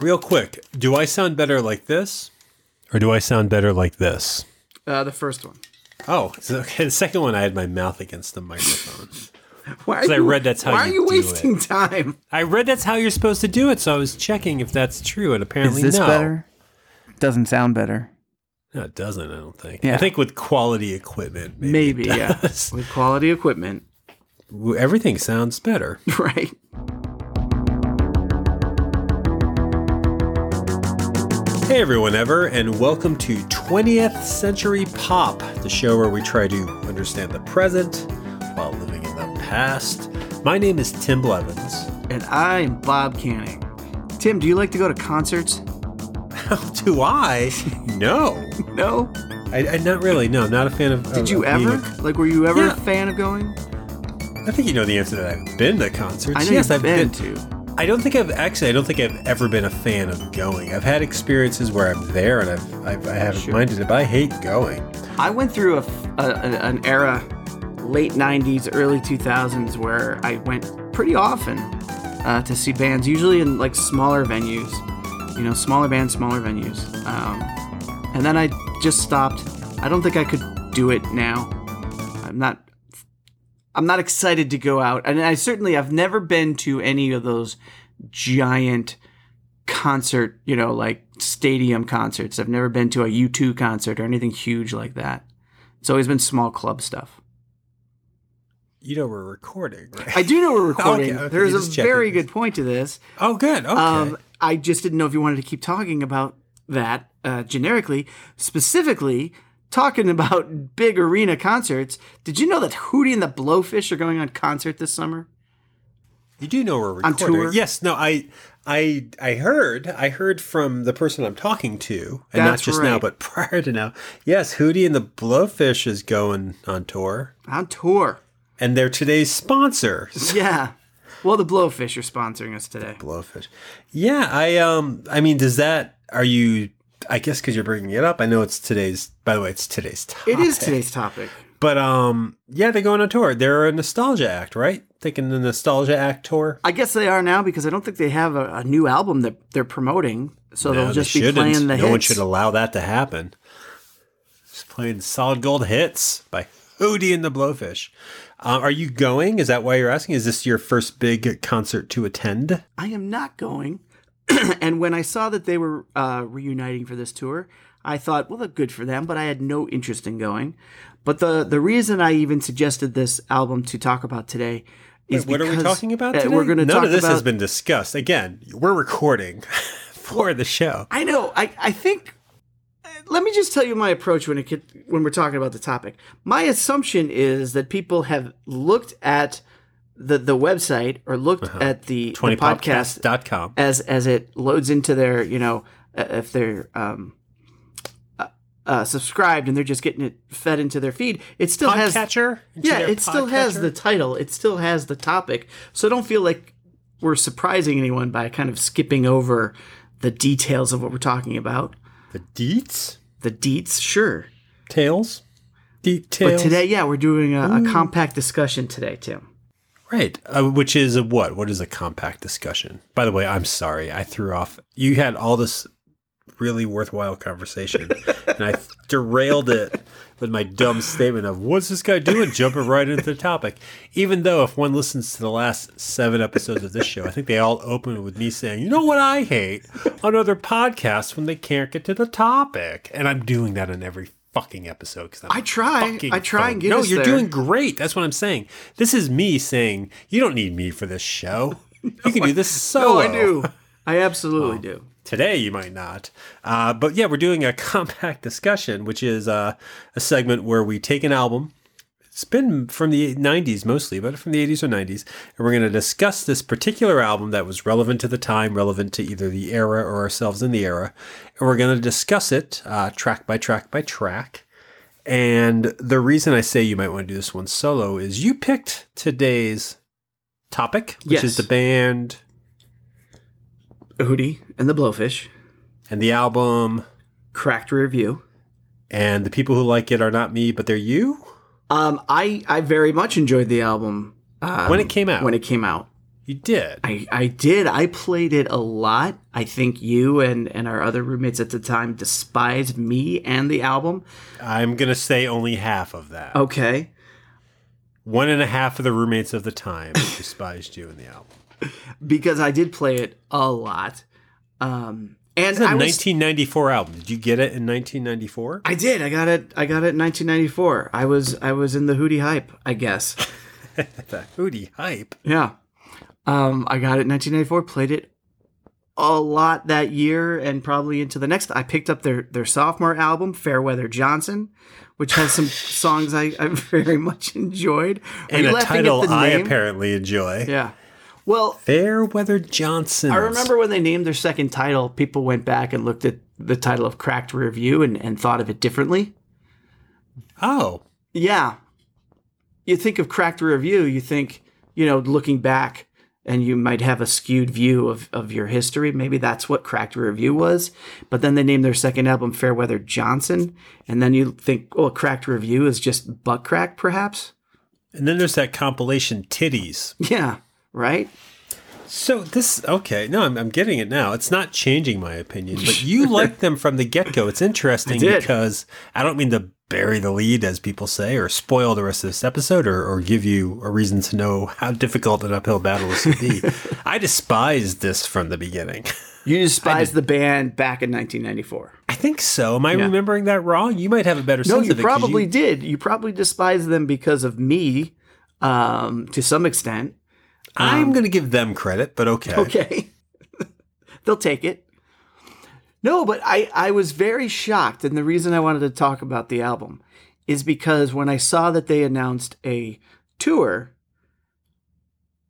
Real quick, do I sound better like this? Or do I sound better like this? Uh, the first one. Oh, so- okay. The second one, I had my mouth against the microphone. Why are 'Cause I read that's how Why you are you do wasting time? I read that's how you're supposed to do it, so I was checking if that's true, and apparently, Is apparently this no. better? Doesn't sound better. No, it doesn't. I don't think. Yeah. I think with quality equipment, maybe, Maybe, it yeah. With quality equipment, everything sounds better. right? Hey everyone ever, and welcome to 20th Century Pop, the show where we try to understand the present while living in the past. My name is Tim Blevins. And I'm Bob Canning. Tim, do you like to go to concerts? How do I? No. No. I, I not really. No, I'm not a fan of. Did of- you of ever? Like, were you ever Yeah. a fan of going? I think you know the answer to that. I've been to concerts. I know yes, I've been, been. to. I don't think I've actually. I don't think I've ever been a fan of going. I've had experiences where I'm there and I've, I've I haven't Sure. minded it, but I hate going. I went through a, a- an era, late '90s, early 2000s, where I went pretty often uh, to see bands, usually in like smaller venues. You know, smaller bands, smaller venues. Um, and then I just stopped. I don't think I could do it now. I'm not. I'm not excited to go out, and I certainly I've never been to any of those giant concert, you know, like stadium concerts. I've never been to a U2 concert or anything huge like that. It's always been small club stuff. You know we're recording, right? I do know we're recording. Okay, okay, There's a very good point to this. oh, good. Okay. Um, I just didn't know if you wanted to keep talking about that uh, generically, specifically talking about big arena concerts. Did you know that Hootie and the Blowfish are going on concert this summer? You do know we're On tour? Yes. No. I. I. I heard. I heard from the person I'm talking to, and not That's just now, but prior to now. Yes, Hootie and the Blowfish is going on tour, On tour. and they're today's sponsor. Yeah. Well, the Blowfish are sponsoring us today. Blowfish. Yeah. I. Um. I mean, does that? Are you? I guess because you're bringing it up. I know it's today's. By the way, it's today's topic. It is today's topic. But um. Yeah, they're going on tour. They're a nostalgia act, right? Taking the nostalgia act tour. I guess they are now because I don't think they have a, a new album that they're promoting. So No, they'll just they be shouldn't. playing the no hits. one should allow that to happen. Just playing solid gold hits by Hootie and the Blowfish. Uh, are you going? Is that why you're asking? Is this your first big concert to attend? I am not going. and when I saw that they were uh, reuniting for this tour, I thought, well, good for them, but I had no interest in going. But the the reason I even suggested this album to talk about today is what are we because, talking about today? We're going to None talk of this about. has been discussed. Again, we're recording for the show. I know. I I think. Let me just tell you my approach when it get, when we're talking about the topic. My assumption is that people have looked at the the website or looked at the, the podcast 20podcast.com. as as it loads into their you know uh, if they're um uh, subscribed and they're just getting it fed into their feed it still has Podcatcher? Into yeah it still has podcatcher? the title it still has the topic so don't feel like we're surprising anyone by kind of skipping over the details of what we're talking about the deets? the deets sure Tails? Details? but today yeah we're doing a, a compact discussion today tim Right, uh, which is a what? What is a compact discussion? By the way, I'm sorry, I threw off. You had all this really worthwhile conversation, and I derailed it with my dumb statement of "What's this guy doing?" Jumping right into the topic. Even though, if one listens to the last seven episodes of this show, I think they all open with me saying, "You know what I hate on other podcasts when they can't get to the topic," and I'm doing that in every fucking episode because I try. I try and get there no, you're there. doing great. That's what I'm saying. This is me saying you don't need me for this show. you can do this solo. oh i do i absolutely oh. do Today you might not, uh, but yeah, we're doing a compact discussion, which is uh, a segment where we take an album. It's been from the 90s mostly, but from the 80s or 90s, and we're going to discuss this particular album that was relevant to the time, relevant to either the era or ourselves in the era, and we're going to discuss it uh, track by track by track. And the reason I say you might want to do this one solo is you picked today's topic, which Yes. is the band hootie and the blowfish and the album, cracked rear view and the people who like it are not me, but they're you. Um, I I very much enjoyed the album um, When it came out. When it came out, You did. I, I did. I played it a lot. I think you and, and our other roommates at the time despised me and the album. I'm going to say only half of that. Okay. One and a half of the roommates of the time despised you and the album. Because I did play it a lot. Um, and It's a was, 1994 album. Did you get it in 1994? I did. I got it. I got it in 1994. I was I was in the Hootie hype, I guess. the Hootie hype. Yeah. Um, I got it in 1994. Played it a lot that year and probably into the next. I picked up their their sophomore album, Fairweather Johnson, which has some songs I, I very much enjoyed. Are And a title I apparently enjoy. Yeah. Well, Fairweather Johnson. I remember when they named their second title, people went back and looked at the title of Cracked Rear View and, and thought of it differently. Oh, Yeah. You think of Cracked Rear View, you think, you know, looking back and you might have a skewed view of, of your history. Maybe that's what Cracked Rear View was. But then they named their second album Fairweather Johnson. And then you think, oh, Cracked Rear View is just butt crack, perhaps? and then there's that compilation Titties. Yeah, right? So this okay, no, I'm, I'm getting it now. It's not changing my opinion, but you liked them from the get go. It's interesting did. because I don't mean to bury the lead, as people say, or spoil the rest of this episode, or, or give you a reason to know how difficult an uphill battle this would be. I despised this from the beginning. You despised the band back in 1994. I think so. Am I remembering that wrong? You might have a better No, sense you of it. 'cause probably did. You probably despised them because of me, um, to some extent. I'm um, going to give them credit, but okay. Okay. They'll take it. No, but I, I was very shocked. And the reason I wanted to talk about the album is because when I saw that they announced a tour,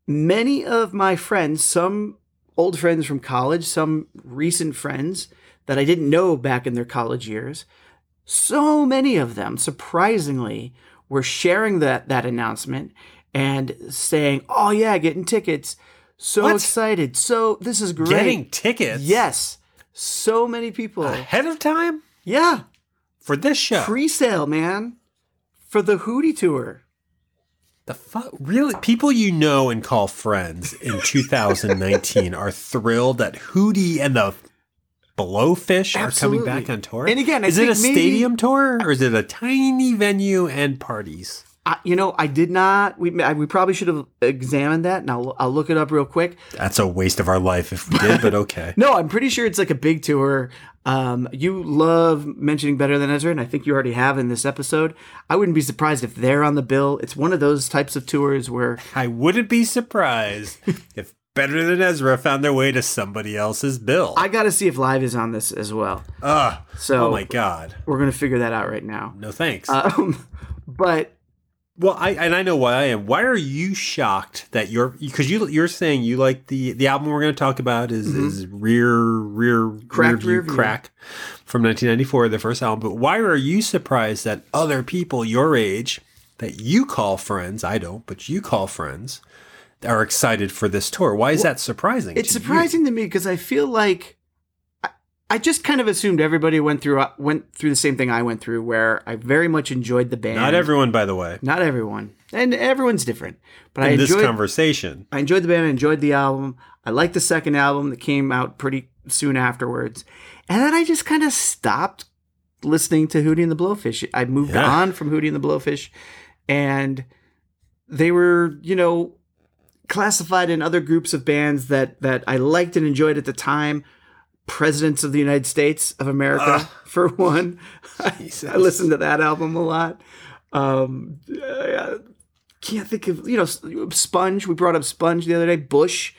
many of my friends, some old friends from college, some recent friends that I didn't know back in their college years, so many of them, surprisingly, were sharing that, that announcement and saying, Oh, yeah, getting tickets. So What? excited. So this is great. Getting tickets Yes. So many people. ahead of time Yeah. for this show. Pre sale, man. For the Hootie tour. The fuck? Really? People you know and call friends in 2019 are thrilled that Hootie and the Blowfish are coming back on tour. And again, I is it a maybe- stadium tour or is it a tiny venue and parties? I, you know, I did not. We I, we probably should have examined that, and I'll I'll look it up real quick. That's a waste of our life if we did, but okay. No, I'm pretty sure it's like a big tour. Um, you love mentioning Better Than Ezra, and I think you already have in this episode. I wouldn't be surprised if they're on the bill. It's one of those types of tours where I wouldn't be surprised if Better Than Ezra found their way to somebody else's bill. I got to see if Live is on this as well. Ugh. So oh my god. we're gonna figure that out right now. No thanks. Um, but Well, I and I know why I am. Why are you shocked that you're because you you're saying you like the the album we're going to talk about is is rear rear Mm-hmm. Cracked rear view crack from 1994, the first album. But why are you surprised that other people your age that you call friends, I don't, but you call friends, are excited for this tour? Why is that surprising? it's to you? surprising to me because I feel like I, just kind of assumed everybody went through uh, went through the same thing I went through, where I very much enjoyed the band. Not everyone, by the way, not everyone, and everyone's different. But I in this conversation. I enjoyed the band. I enjoyed the album. I liked the second album that came out pretty soon afterwards, and then I just kind of stopped listening to Hootie and the Blowfish. I moved Yeah. on from Hootie and the Blowfish, and they were, you know, classified in other groups of bands that that I liked and enjoyed at the time. Presidents of the United States of America, for one. Jesus. I listened to that album a lot. Um, I can't think of you know Sponge. We brought up Sponge the other day. Bush.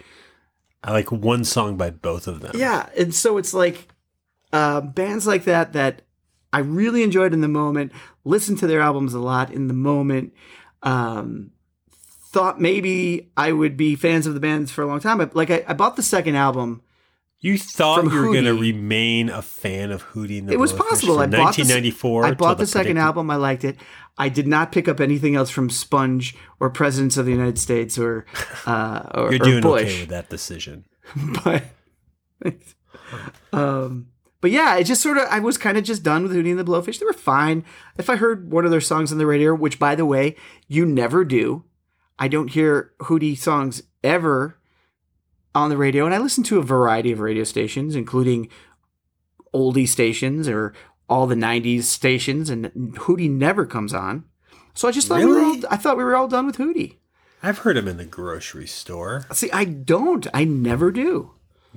I like one song by both of them. Yeah, and so it's like uh, bands like that that I really enjoyed in the moment. Listened to their albums a lot in the moment. Um, thought maybe I would be fans of the bands for a long time. But like I, I bought the second album. You thought you were going to remain a fan of Hootie and the Blowfish. It was possible. I bought the 1994. I bought the, second predicted- album. I liked it. I did not pick up anything else from Sponge or Presidents of the United States or uh, or, You're or doing Bush. okay with that decision. but um but yeah it just sort of i was kind of just done with hootie and the blowfish they were fine if i heard one of their songs on the radio which by the way you never do i don't hear hootie songs ever on the radio, and I listen to a variety of radio stations, including oldie stations or all the '90s stations, and Hootie never comes on. So I just thought we were all, I thought we were all done with Hootie. I've heard him in the grocery store. See, I don't. I never do.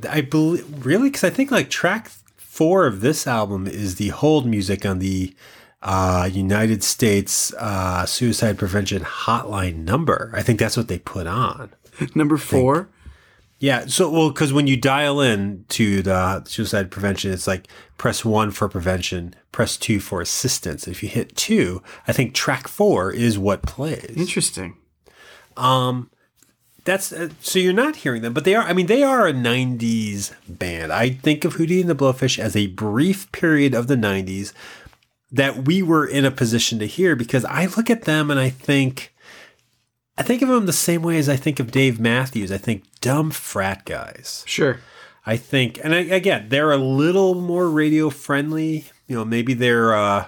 I believe really because I think like track four of this album is the hold music on the uh, United States uh, Suicide Prevention Hotline number. I think that's what they put on. Number four. Yeah. So, well, because when you dial in to the suicide prevention, it's like press one for prevention, press two for assistance. If you hit two, I think track four is what plays. Interesting. Um, that's uh, so you're not hearing them, but they are. I mean, they are a '90s band. I think of Hootie and the Blowfish as a brief period of the '90s that we were in a position to hear because I look at them and I think, I think of them the same way as I think of Dave Matthews. I think dumb frat guys. Sure. I think, and I, again, they're a little more radio friendly. You know, maybe they're uh,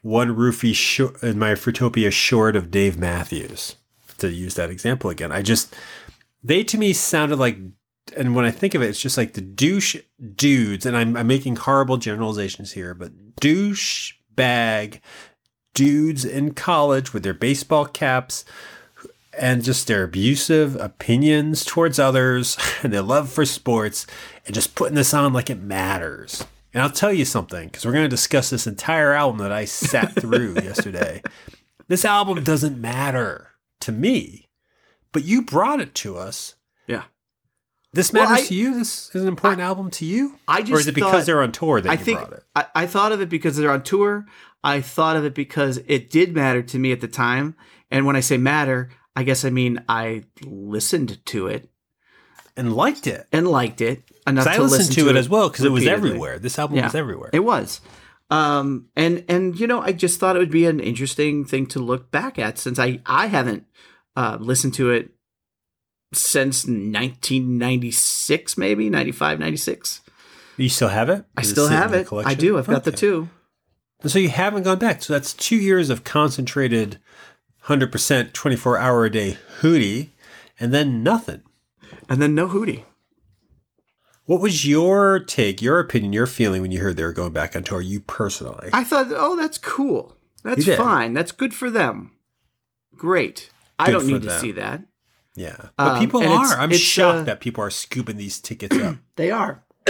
one roofie short in my Fruitopia short of Dave Matthews. To use that example again, I just they to me sounded like, and when I think of it, it's just like the douche dudes. And I'm, I'm making horrible generalizations here, but douche bag dudes in college with their baseball caps and just their abusive opinions towards others and their love for sports and just putting this on like it matters. And I'll tell you something because we're going to discuss this entire album that I sat through yesterday. This album doesn't matter to me, but you brought it to us. Yeah. This Well, matters I- to you. This is an important album to you. I or just is it because thought- they're on tour that I you think brought it? I, I thought of it because they're on tour. I thought of it because it did matter to me at the time. And when I say matter, I guess I mean I listened to it And liked it. and liked it enough 'Cause I to listened listen to, it as well because it was everywhere. This album Yeah. was everywhere. It was. Um, and and you know, I just thought it would be an interesting thing to look back at since I I haven't uh, listened to it since 1996, maybe 95, 96. you still have it? I still sitting have it. I do. I've got the Okay. two. So you haven't gone back. So that's two years of concentrated, hundred percent, twenty four hour a day hootie, and then nothing. And then no Hootie. What was your take, your opinion, your feeling when you heard they were going back on tour? You personally, I thought, oh, that's cool. That's fine. That's good for them. Great. I don't need to see that. yeah, but Um, people and it's- are. I'm it's, shocked uh, that people are scooping these tickets up They are.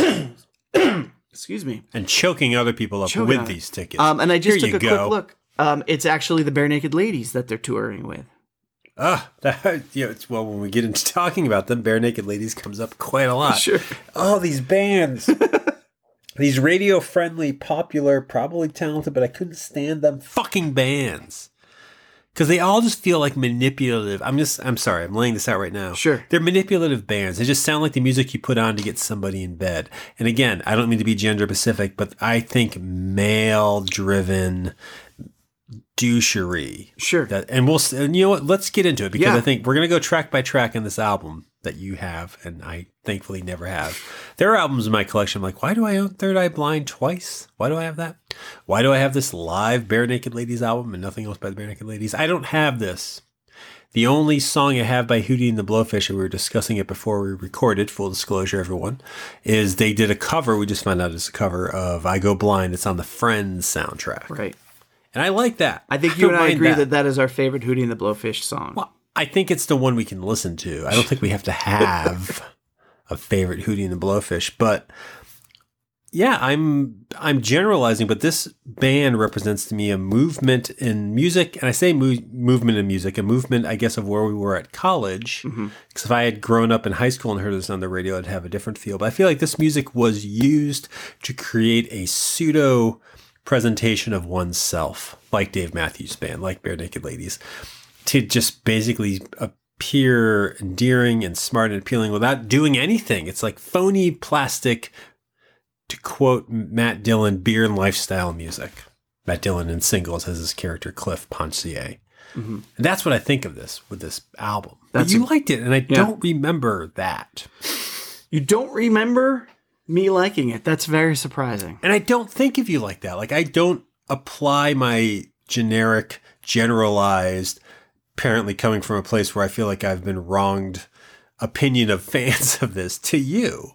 Excuse me. and choking other people up Choking with these tickets. Um, and I just Here took you a go. quick look. Um, it's actually the Barenaked Ladies that they're touring with. Ah, that, you know, it's, well, when we get into talking about them, Barenaked Ladies comes up quite a lot. Sure. Oh, these bands. these radio friendly, popular, probably talented, but I couldn't stand them fucking bands. Because they all just feel like manipulative. I'm just, I'm sorry, I'm laying this out right now. Sure. They're manipulative bands. They just sound like the music you put on to get somebody in bed. And again, I don't mean to be gender specific, but I think male driven douchery Sure. that and we'll and you know what let's get into it because Yeah. i think we're going to go track by track on this album that you have and i thankfully never have there are albums in my collection I'm like why do i own third eye blind twice why do i have that why do i have this live barenaked ladies album and nothing else by the barenaked ladies i don't have this the only song I have by Hootie and the Blowfish, and we were discussing it before we recorded, full disclosure, everyone, is they did a cover. We just found out it's a cover of I Go Blind. It's on the Friends soundtrack. right. And I like that. I think you don't and I agree that. that is our favorite Hootie and the Blowfish song. Well, I think it's the one we can listen to. I don't think we have to have a favorite Hootie and the Blowfish, but yeah, I'm I'm generalizing, but this band represents to me a movement in music, and I say mo- movement in music, a movement, I guess, of where we were at college. Mm-hmm. Because if I had grown up in high school and heard this on the radio, I'd have a different feel. But I feel like this music was used to create a pseudo presentation of oneself, like Dave Matthews Band, like Barenaked Ladies, to just basically appear endearing and smart and appealing without doing anything. It's like phony plastic, to quote Matt Dillon, beer and lifestyle music. Matt Dillon in singles has his character Cliff Poncier. Mm-hmm. And that's what I think of this with this album. But you a- liked it, and I don't remember that. You don't remember me liking it. That's very surprising. And I don't think of you like that. Like I don't apply my generic, generalized, apparently coming from a place where I feel like I've been wronged opinion of fans of this to you.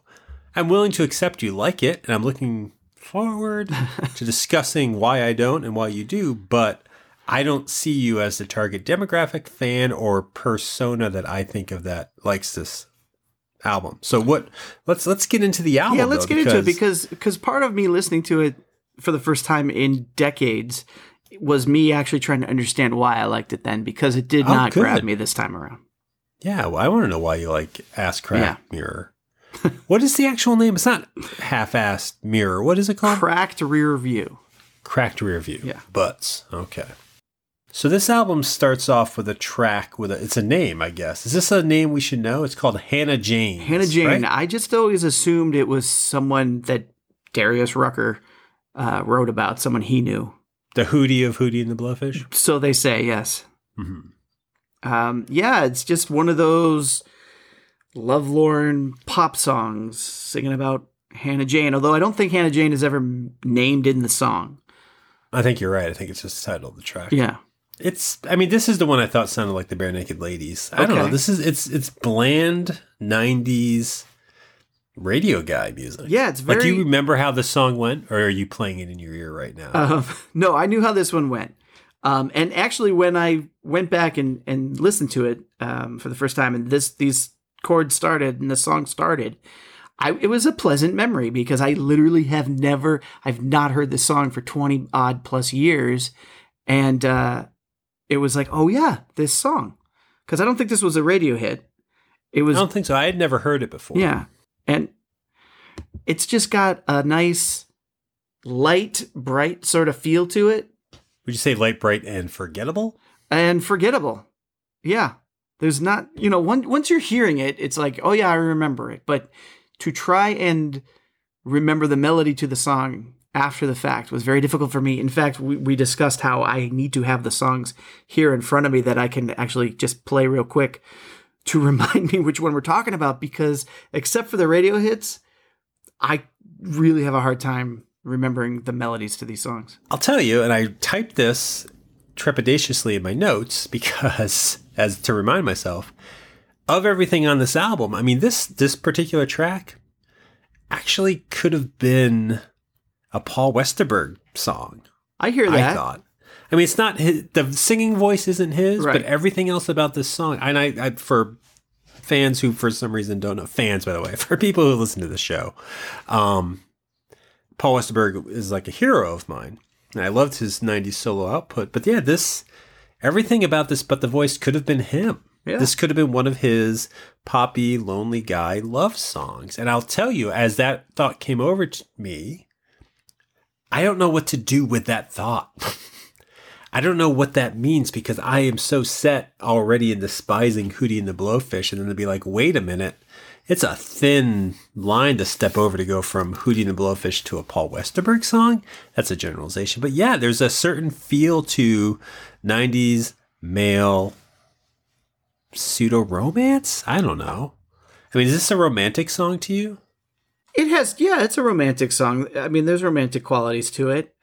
I'm willing to accept you like it, and I'm looking forward to discussing why I don't and why you do, but I don't see you as the target demographic fan or persona that I think of that likes this album. So what let's let's get into the album. yeah, let's though, get into it because because part of me listening to it for the first time in decades was me actually trying to understand why I liked it then because it did Oh, not good. grab me this time around. Yeah, well, I want to know why you like Ass Crack Yeah. Mirror. what is the actual name? It's not half-assed mirror. What is it called? Cracked rear view. Cracked rear view. Yeah. Butts. Okay. So this album starts off with a track with a it's a name, I guess. Is this a name we should know? It's called Hannah Jane. Hannah Jane. right? I just always assumed it was someone that Darius Rucker uh, wrote about, someone he knew. The Hootie of Hootie and the Blowfish. So they say, yes. Mhm. Um, yeah, it's just one of those lovelorn pop songs singing about Hannah Jane. Although I don't think Hannah Jane is ever named in the song. I think you're right. I think it's just the title of the track. Yeah, It's I mean, this is the one I thought sounded like the Barenaked Ladies. I don't know. This is it's it's bland nineties radio guy music. yeah, it's very. Like, do you remember how the song went, or are you playing it in your ear right now? Um, no, I knew how this one went. Um, and actually, when I went back and, and listened to it um, for the first time, and this these chords started and the song started, I, it was a pleasant memory because I literally have never, I've not heard this song for twenty odd plus years, and uh, it was like, oh yeah, this song, because I don't think this was a radio hit. It was. I don't think so. I had never heard it before. yeah. And it's just got a nice, light, bright sort of feel to it Would you say light, bright, and forgettable? and forgettable. Yeah. There's not, you know, one, once you're hearing it, it's like, oh yeah, I remember it. But to try and remember the melody to the song after the fact was very difficult for me. In fact, we, we discussed how I need to have the songs here in front of me that I can actually just play real quick to remind me which one we're talking about because except for the radio hits, I really have a hard time remembering the melodies to these songs. I'll tell you, and I typed this trepidatiously in my notes because, as to remind myself of everything on this album. I mean, this this particular track actually could have been a Paul Westerberg song. I hear that. I thought. I mean, it's not his, the singing voice isn't his, Right. but everything else about this song, and I, I, for fans who for some reason don't know, fans by the way, for people who listen to the show, um, Paul Westerberg is like a hero of mine, and I loved his '90s solo output. But yeah, this everything about this, but the voice could have been him. Yeah. This could have been one of his poppy, lonely guy love songs. And I'll tell you, as that thought came over to me, I don't know what to do with that thought. I don't know what that means because I am so set already in despising Hootie and the Blowfish, and then to be like, wait a minute, it's a thin line to step over to go from Hootie and the Blowfish to a Paul Westerberg song. That's a generalization, but yeah, there's a certain feel to '90s male pseudo romance. I don't know. I mean, is this a romantic song to you? It has, yeah, it's a romantic song. I mean, there's romantic qualities to it.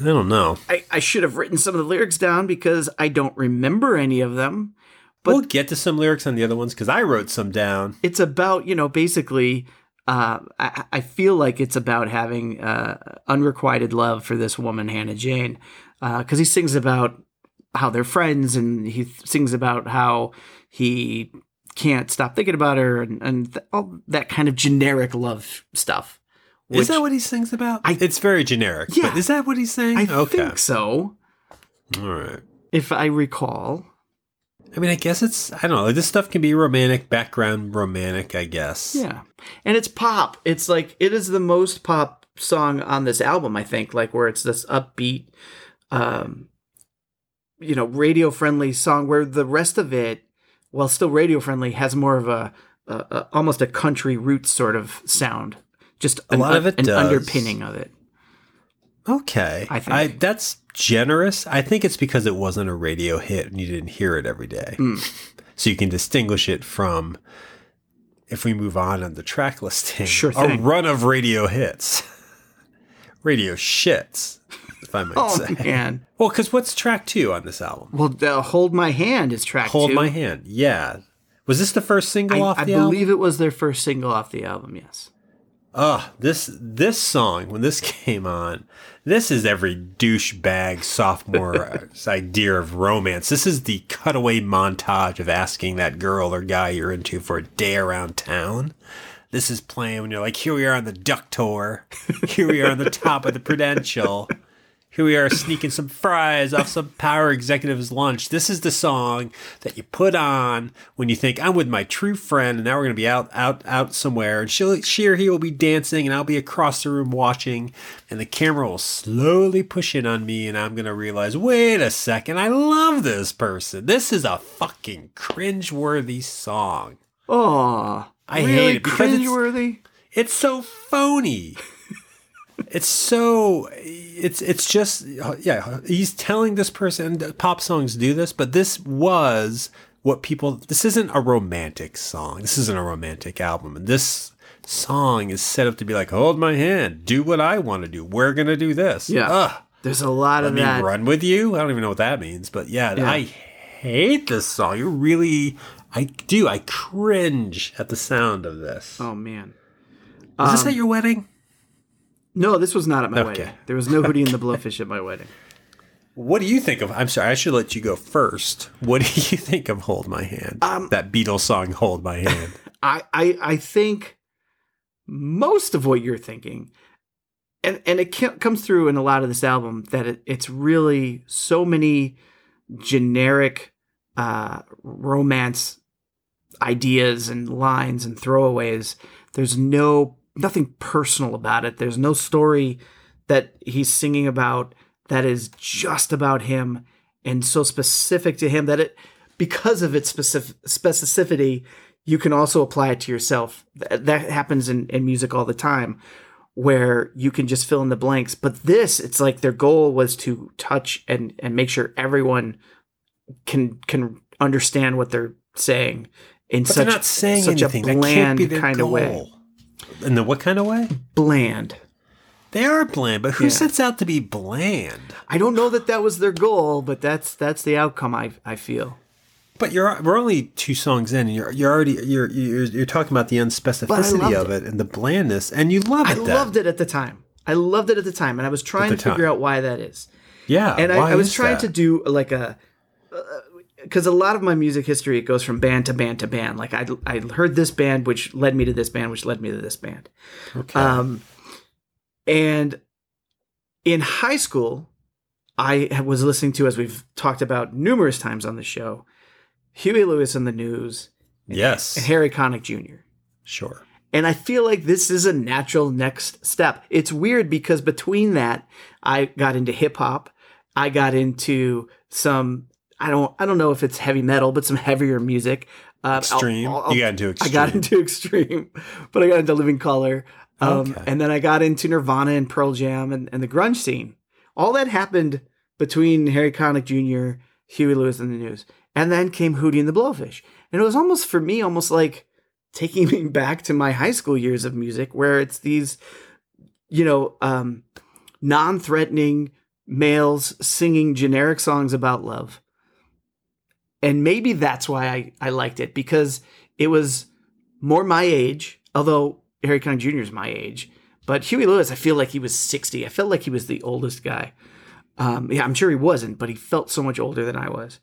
I don't know. I, I should have written some of the lyrics down because I don't remember any of them. But- we'll get to some lyrics on the other ones because I wrote some down. It's about, you know, basically, uh, I, I feel like it's about having uh, unrequited love for this woman, Hannah Jane, because he sings about how they're friends and he th- sings about how he can't stop thinking about her and, and th- all that kind of generic love stuff. is that what he sings about? I- it's very generic. Yeah. is that what he's saying? I okay. think so, All right. if I recall. I mean, I guess it's I don't know. This stuff can be romantic, background romantic. I guess. Yeah. And it's pop. It's like it is the most pop song on this album, I think, like where it's this upbeat um you know, radio friendly song where the rest of it while still radio friendly has more of a, a, a almost a country roots sort of sound. Just A an, lot of it an does. underpinning of it. Okay. I think. that's generous. I think it's because it wasn't a radio hit and you didn't hear it every day. Mm. So you can distinguish it from if we move on on the track listing, Sure thing. a run of radio hits. radio shits, I might Oh say. man. Well, because what's track two on this album? Well, uh, hold my hand is track Hold two. my hand. Yeah. Was this the first single I, off I the album? I believe it was their first single off the album. Yes. Oh, this this song when this came on, this is every douchebag sophomore's idea of romance. This is the cutaway montage of asking that girl or guy you're into for a day around town. This is playing when you're like, here we are on the duck tour, here we are on the top of the Prudential. Here we are sneaking some fries off some power executive's lunch. This is the song that you put on when you think I'm with my true friend, and now we're gonna be out, out, out somewhere, and she'll, she or he will be dancing, and I'll be across the room watching, and the camera will slowly push in on me, and I'm gonna realize, wait a second, I love this person. This is a fucking cringe-worthy song. Oh, I really hate it because it's- cringeworthy. It's so phony. It's so it's it's just yeah he's telling this person pop songs do this but this was what people this isn't a romantic song. This isn't a romantic album. And this song is set up to be like hold my hand do what i want to do. We're gonna do this. Yeah. Ugh, There's a lot i of mean that. run with you. I don't even know what that means but yeah, Yeah. i hate this song. You really i do i cringe at the sound of this. Oh man. is this at um, your wedding No, this was not at my Okay. wedding. There was no Hootie and the Blowfish at my wedding. What do you think of? I'm sorry, I should let you go first. What do you think of "Hold My Hand"? Um, that Beatles song, "Hold My Hand." I, I I think most of what you're thinking, and and it comes through in a lot of this album that it, it's really so many generic uh, romance ideas and lines and throwaways. There's no nothing personal about it. There's no story that he's singing about that is just about him and so specific to him that it because of its specific specificity you can also apply it to yourself Th- that happens in, in music all the time where you can just fill in the blanks but this it's like their goal was to touch and and make sure everyone can can understand what they're saying in But such they're not saying such a bland kind goal. of way In the what kind of way? bland They are bland, but who Yeah. sets out to be bland? I don't know that that was their goal, but that's that's the outcome. I I feel. But you're we're only two songs in, and you're you're already you're you're, you're talking about the unspecificity of it and the blandness, and you love I it. then. loved it at the time. I loved it at the time, and I was trying to figure out why that is. Yeah, And I, I was trying that? to do like a because a lot of my music history it goes from band to band to band. Like I I heard this band, which led me to this band, which led me to this band. Okay. Um, and in high school, I was listening to, as we've talked about numerous times on the show, Huey Lewis and the News yes, and Harry Connick Jr. sure. And I feel like this is a natural next step. It's weird because between that, I got into hip hop. I got into some I don't I don't know if it's heavy metal, but some heavier music. Uh, I'll- Extreme. I'll- you got into extreme. I got into extreme, but I got into Living Color. Um, Okay. And then I got into Nirvana and Pearl Jam and, and the grunge scene. All that happened between Harry Connick Jr., Huey Lewis, and the News. And then came Hootie and the Blowfish. And it was almost, for me, almost like taking me back to my high school years of music, where it's these, you know, um, non threatening males singing generic songs about love. And maybe that's why I, I liked it because it was more my age, although Harry Connick Jr. is my age. But Huey Lewis, I feel like he was 60. I felt like he was the oldest guy. Um, yeah, I'm sure he wasn't, but he felt so much older than I was.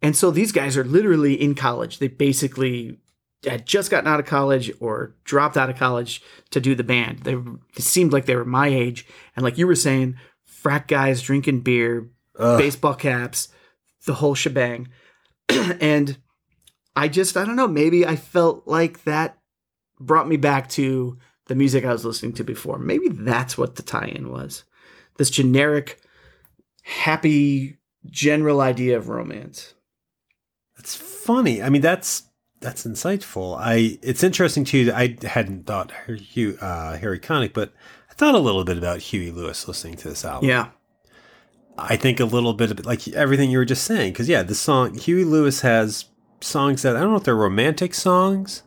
And so these guys are literally in college. They basically had just gotten out of college or dropped out of college to do the band. They seemed like they were my age. And like you were saying, frat guys drinking beer, Ugh. baseball caps, the whole shebang. and I just, I don't know, maybe I felt like that brought me back to the music I was listening to before. Maybe that's what the tie in was. This generic, happy, general idea of romance. It's funny. I mean, that's that's insightful. I it's interesting too. that I hadn't thought Hugh, uh, Harry Connick, but I thought a little bit about Huey Lewis listening to this album. Yeah. I think a little bit of like everything you were just saying. Because yeah, the song Huey Lewis has songs that I don't know if they're romantic songs,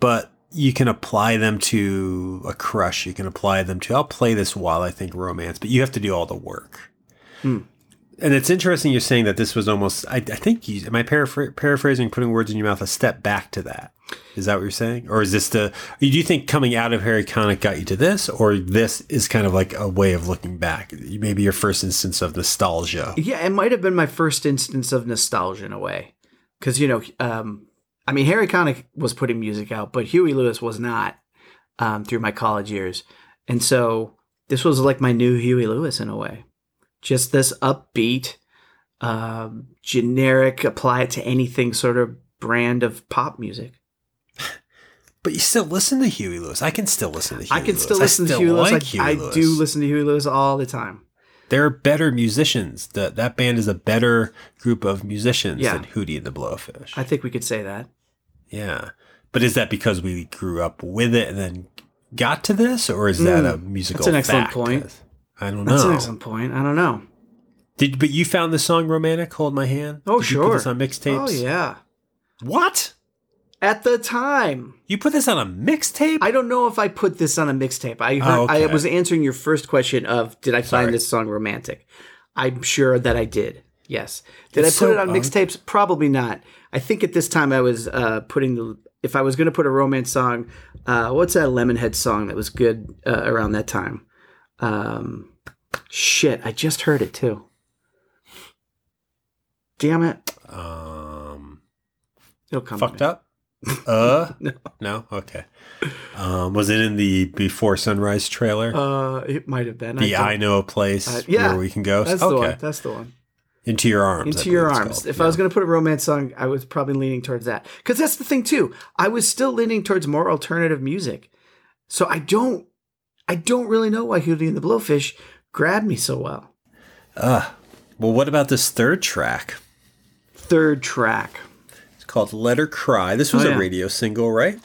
but you can apply them to a crush. You can apply them to I'll play this while I think romance, but you have to do all the work. Hmm. And it's interesting you're saying that this was almost, I, I think you, am I paraphr- paraphrasing, putting words in your mouth, a step back to that? Is that what you're saying? Or is this the, do you think coming out of Harry Connick got you to this? Or this is kind of like a way of looking back? Maybe your first instance of nostalgia? Yeah, it might have been my first instance of nostalgia in a way. Because, you know, um, I mean, Harry Connick was putting music out, but Huey Lewis was not um, through my college years. And so this was like my new Huey Lewis in a way. Just this upbeat, um, generic, apply it to anything sort of brand of pop music. But you still listen to Huey Lewis. I can still listen to Huey Lewis. I can Lewis. still listen still to Huey Lewis. like I, Huey I Lewis. do listen to Huey Lewis all the time. They're better musicians. That that band is a better group of musicians Yeah. than Hootie and the Blowfish. I think we could say that. yeah. But is that because we grew up with it and then got to this, or is that a musical? Mm, an excellent fact? point. I don't know. That's an excellent point. I don't know. Did but you found the song "Romantic"? Hold my hand. Oh, Did You put sure. this on mixtapes. Oh, yeah. What? At the time. You put this on a mixtape? I don't know if I put this on a mixtape. I heard, Oh, okay. I was answering your first question of did I Sorry. find this song romantic? I'm sure that I did. Yes. Did It's I put so it on mixtapes? Probably not. I think at this time I was uh, putting the if I was going to put a romance song, uh, what's that Lemonhead song that was good uh, around that time? Um, shit, I just heard it too. Damn it! um, It'll come. fucked up. Uh, No. no. Okay. Um, was it in the Before Sunrise trailer? Uh, it might have been. the don't- I know a place Uh, yeah, where we can go. That's the one. That's the one. Into your arms. Into Your Arms. If I was going to put a romance song, I was probably leaning towards that. Because that's the thing, too. I was still leaning towards more alternative music. So I don't, I don't really know why Hootie and the Blowfish grabbed me so well. Uh, well, what about this third track? Third track. It's called "Let Her Cry." This was Oh, a radio single, right?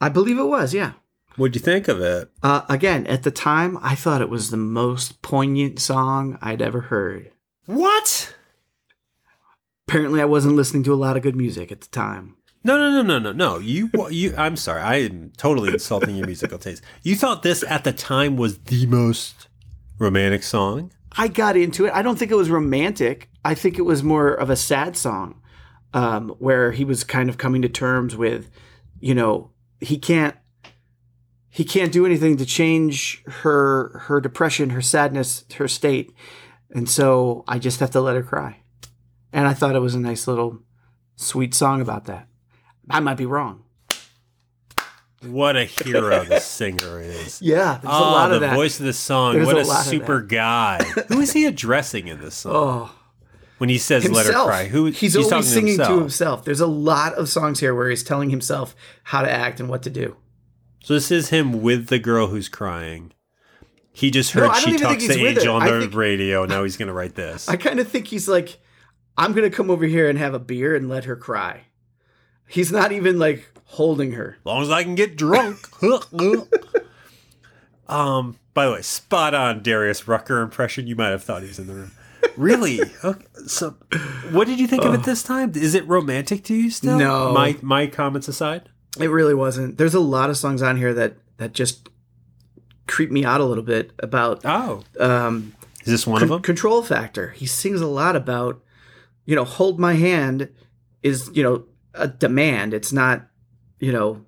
I believe it was, yeah. What'd you think of it? Uh, again, at the time, I thought it was the most poignant song I'd ever heard. What? Apparently, I wasn't listening to a lot of good music at the time. No, no, no, no, no, no. You, you. I'm sorry. I am totally insulting your musical taste. You thought this at the time was the most romantic song. I got into it. I don't think it was romantic. I think it was more of a sad song, um, where he was kind of coming to terms with, you know, he can't he can't do anything to change her her depression, her sadness, her state, and so I just have to let her cry. And I thought it was a nice little sweet song about that. I might be wrong. What a hero the singer is. Yeah, there's oh, a ah, lot the of that. voice of the song. There's what a a, super guy. Who is he addressing in this song? oh, when he says "Let her cry," who he's, talking always singing to himself. himself. There's a lot of songs here where he's telling himself how to act and what to do. So this is him with the girl who's crying. He just heard don't she talks to he's Angel on the think- radio. Now he's gonna write this. I kind of think he's like, I'm gonna come over here and have a beer and let her cry. He's not even like holding her. as long as I can get drunk. um. By the way, spot on Darius Rucker impression. You might have thought he was in the room. Really? Okay. So, what did you think of it this time? Is it romantic to you still? No. My my comments aside. It really wasn't. There's a lot of songs on here that that just creep me out a little bit about Oh, um, is this one of them? control factor. He sings a lot about, you know, hold my hand is you know a demand. It's not, you know,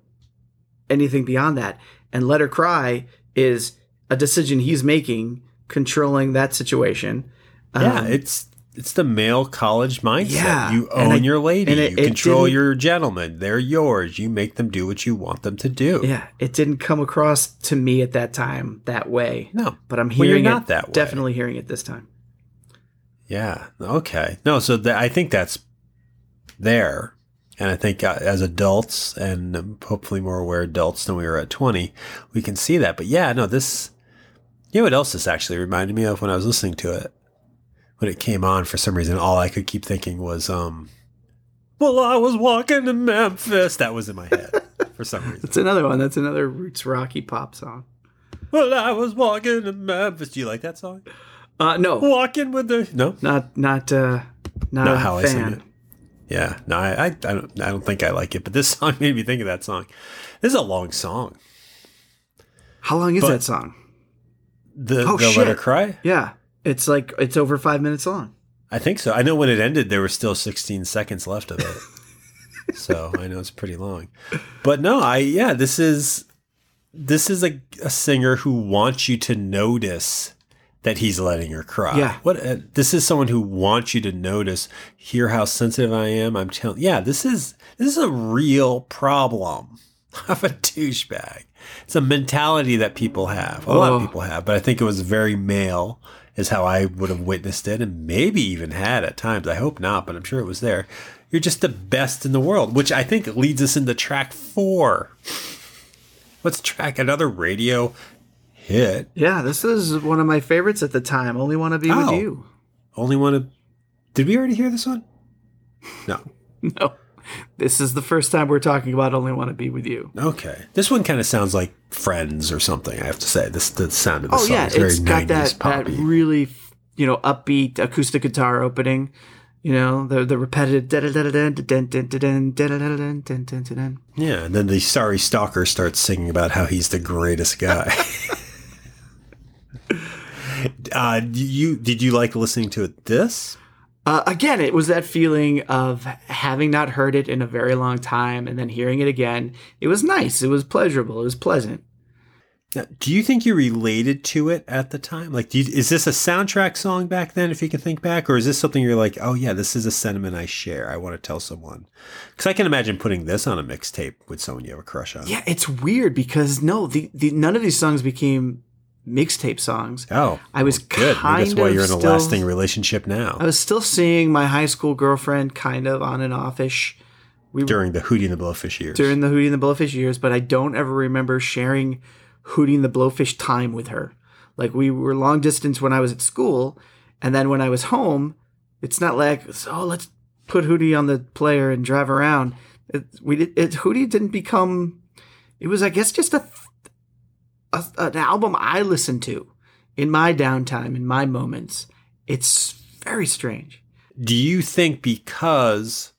anything beyond that. And let her cry is a decision he's making, controlling that situation. yeah, Um, it's it's the male college mindset. Yeah, you own it- your lady. it- you it control your gentleman. They're yours. You make them do what you want them to do. Yeah, it didn't come across to me at that time that way. No, But I'm Well, hearing not it that way. definitely hearing it this time. Yeah. Okay. No. So that I think that's there, and I think uh, as adults and hopefully more aware adults than we were at twenty, we can see that. But yeah, no. This. You know what else this actually reminded me of when I was listening to it? When it came on, for some reason, all I could keep thinking was, um, "Well, I was walking to Memphis." That was in my head for some reason. That's another one. That's another roots rocky pop song. Well, I was walking to Memphis. Do you like that song? Uh, no, Walking with the no. not not uh, not, Not a how I sing fan. it. Yeah, no, I, I, I don't, I don't think I like it. But this song made me think of that song. This is a long song. How long is But- that song? The Oh, the shit. Let Her Cry. Yeah, it's like it's over five minutes long. I think so. I know when it ended, there were still 16 seconds left of it. so I know it's pretty long. But no, I yeah, this is this is a, a singer who wants you to notice that he's letting her cry. Yeah. What uh, this is someone who wants you to notice, hear how sensitive I am. I'm telling. Yeah, this is this is a real problem of a douchebag. It's a mentality that people have. A lot of Oh. people have, but I think it was very male. Is how I would have witnessed it, and maybe even had at times. I hope not, but I'm sure it was there. You're just the best in the world, which I think leads us into track four. What's track? Another radio hit. Yeah, this is one of my favorites at the time. Only want to be oh, with you. Only want to. Did we already hear this one? No. no. This is the first time we're talking about only want to be with you. Okay. This one kind of sounds like Friends or something. I have to say this the sound of the oh, song. Oh yeah, it's, it's got that poppy. that really you know upbeat acoustic guitar opening. You know, the the repetitive Yeah, and then the sorry stalker starts singing about how he's the greatest guy uh, you did you like listening to it? This Uh, again, it was that feeling of having not heard it in a very long time and then hearing it again. It was nice. It was pleasurable. It was pleasant. Now, do you think you related to it at the time? Like, do you, is this a soundtrack song back then, if you can think back? Or is this something you're like, oh, yeah, this is a sentiment I share. I want to tell someone? Because I can imagine putting this on a mixtape with someone you have a crush on. Yeah, it's weird because no, the, the none of these songs became mixtape songs. Oh, I was well, good. Maybe that's why you're in a still- lasting relationship now. I was still seeing my high school girlfriend kind of on and offish We during the Hootie and the Blowfish years. during the Hootie and the Blowfish years, but I don't ever remember sharing Hootie and the Blowfish time with her. Like we were long distance when I was at school, and then when I was home, it's not like oh let's put Hootie on the player and drive around. It, we did, it Hootie didn't become. It was I guess just a, a an album I listen to in my downtime in my moments. It's very strange. Do you think because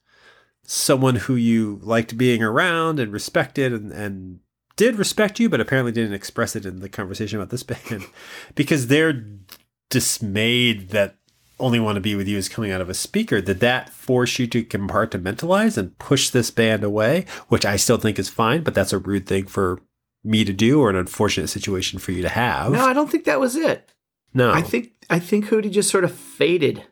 someone who you liked being around and respected and, and did respect you, but apparently didn't express it in the conversation about this band, because they're dismayed that only want to be with you is coming out of a speaker, did that force you to compartmentalize and push this band away? Which I still think is fine, but that's a rude thing for me to do or an unfortunate situation for you to have. No, I don't think that was it. No. I think I think Hootie just sort of faded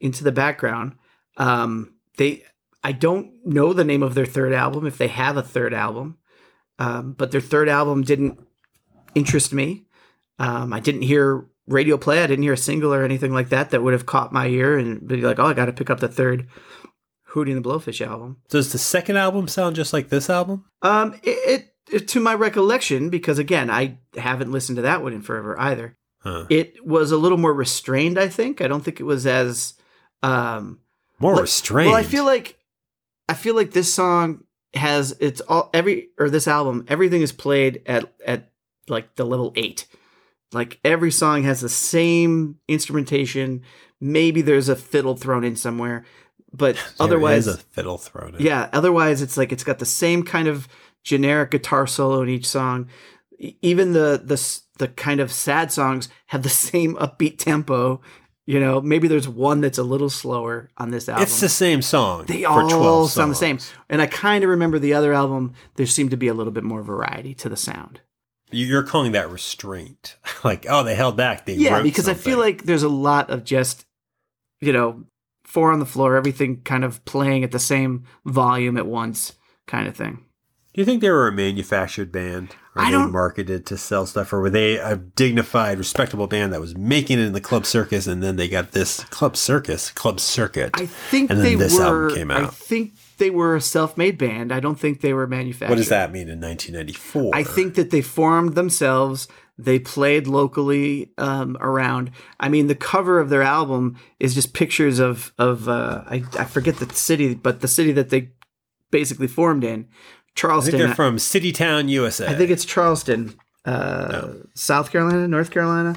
into the background. Um, they I don't know the name of their third album if they have a third album, um, but their third album didn't interest me. Um, I didn't hear radio play. I didn't hear a single or anything like that that would have caught my ear and be like, oh, I got to pick up the third Hootie and the Blowfish album. Does the second album sound just like this album? Um, it, it, it to my recollection, because again, I haven't listened to that one in forever either. Huh. It was a little more restrained. I think. I don't think it was as um, More like- restrained. Well, I feel like I feel like this song has it's all every or this album everything is played at at like the level eight. Like every song has the same instrumentation. Maybe there's a fiddle thrown in somewhere, but There otherwise, is a fiddle thrown in. yeah. Otherwise, it's like it's got the same kind of generic guitar solo in each song. Even the the the kind of sad songs have the same upbeat tempo. You know, maybe there's one that's a little slower on this album. It's the same song. they for all 12 sound the same. And I kind of remember the other album. There seemed to be a little bit more variety to the sound. You- You're calling that restraint. like, oh, they held back. They yeah, because I feel like there's a lot of just, you know, four on the floor, everything kind of playing at the same volume at once, kind of thing. Do you think they were a manufactured band? Or I they don't- marketed to sell stuff? Or were they a dignified, respectable band that was making it in the club circus and then they got this club circus, club circuit? I think And then they this album were. came I out. think they were a self-made band. I don't think they were manufactured. what does that mean in 1994? I think that they formed themselves. They played locally um, around. I mean, the cover of their album is just pictures of of uh, I, I forget the city, but the city that they basically formed in, I Charleston. they're from City Town, USA. I think it's Charleston, uh, South Carolina, North Carolina,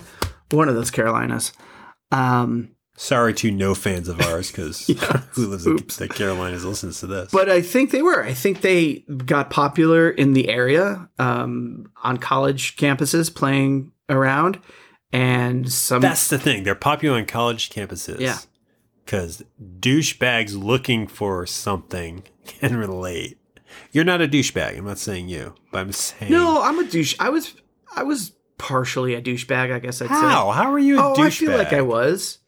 one of those Carolinas. Um, Sorry to no fans of ours because who lives in the Carolinas listens to this. but I think they were. I think they got popular in the area um, on college campuses, playing around, and some That's the thing. They're popular on college campuses. Yeah. because douchebags looking for something can relate. You're not a douchebag. I'm not saying you, but I'm saying No, I'm a douche. I was I was partially a douchebag. I guess I'd say. How? How are you a Oh, douchebag? I feel like I was.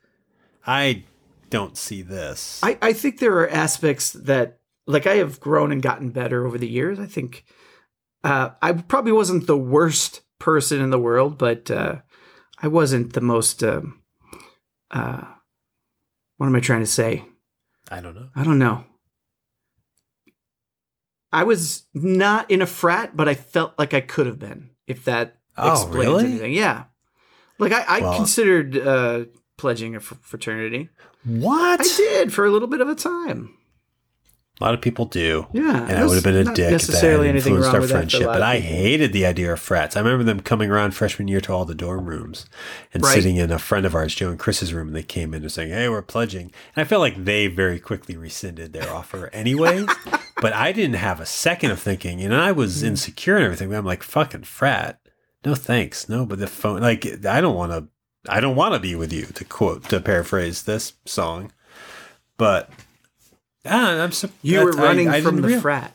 I don't see this. I, I think there are aspects that like I have grown and gotten better over the years. I think uh, I probably wasn't the worst person in the world, but uh, I wasn't the most. Um, uh, what am I trying to say? I don't know. I don't know. I was not in a frat, but I felt like I could have been. If that Oh, explains really? anything, yeah. Like I, I Well- considered uh, pledging a fr- fraternity. What? I did for a little bit of a time. A lot of people do. Yeah, And I would have been a dick if that necessarily anything influenced our friendship. But I hated the idea of frats. I remember them coming around freshman year to all the dorm rooms and Right. sitting in a friend of ours, Joe and Chris's room, and they came in and saying, Hey, we're pledging. And I felt like they very quickly rescinded their offer anyways. but I didn't have a second of thinking, and I was Hmm. insecure and everything. But I'm like, fucking frat. No thanks. No, but the phone like I don't want to I don't want to be with you, to quote to paraphrase this song. But ah, I'm so You were that's- I- running I from the real- frat.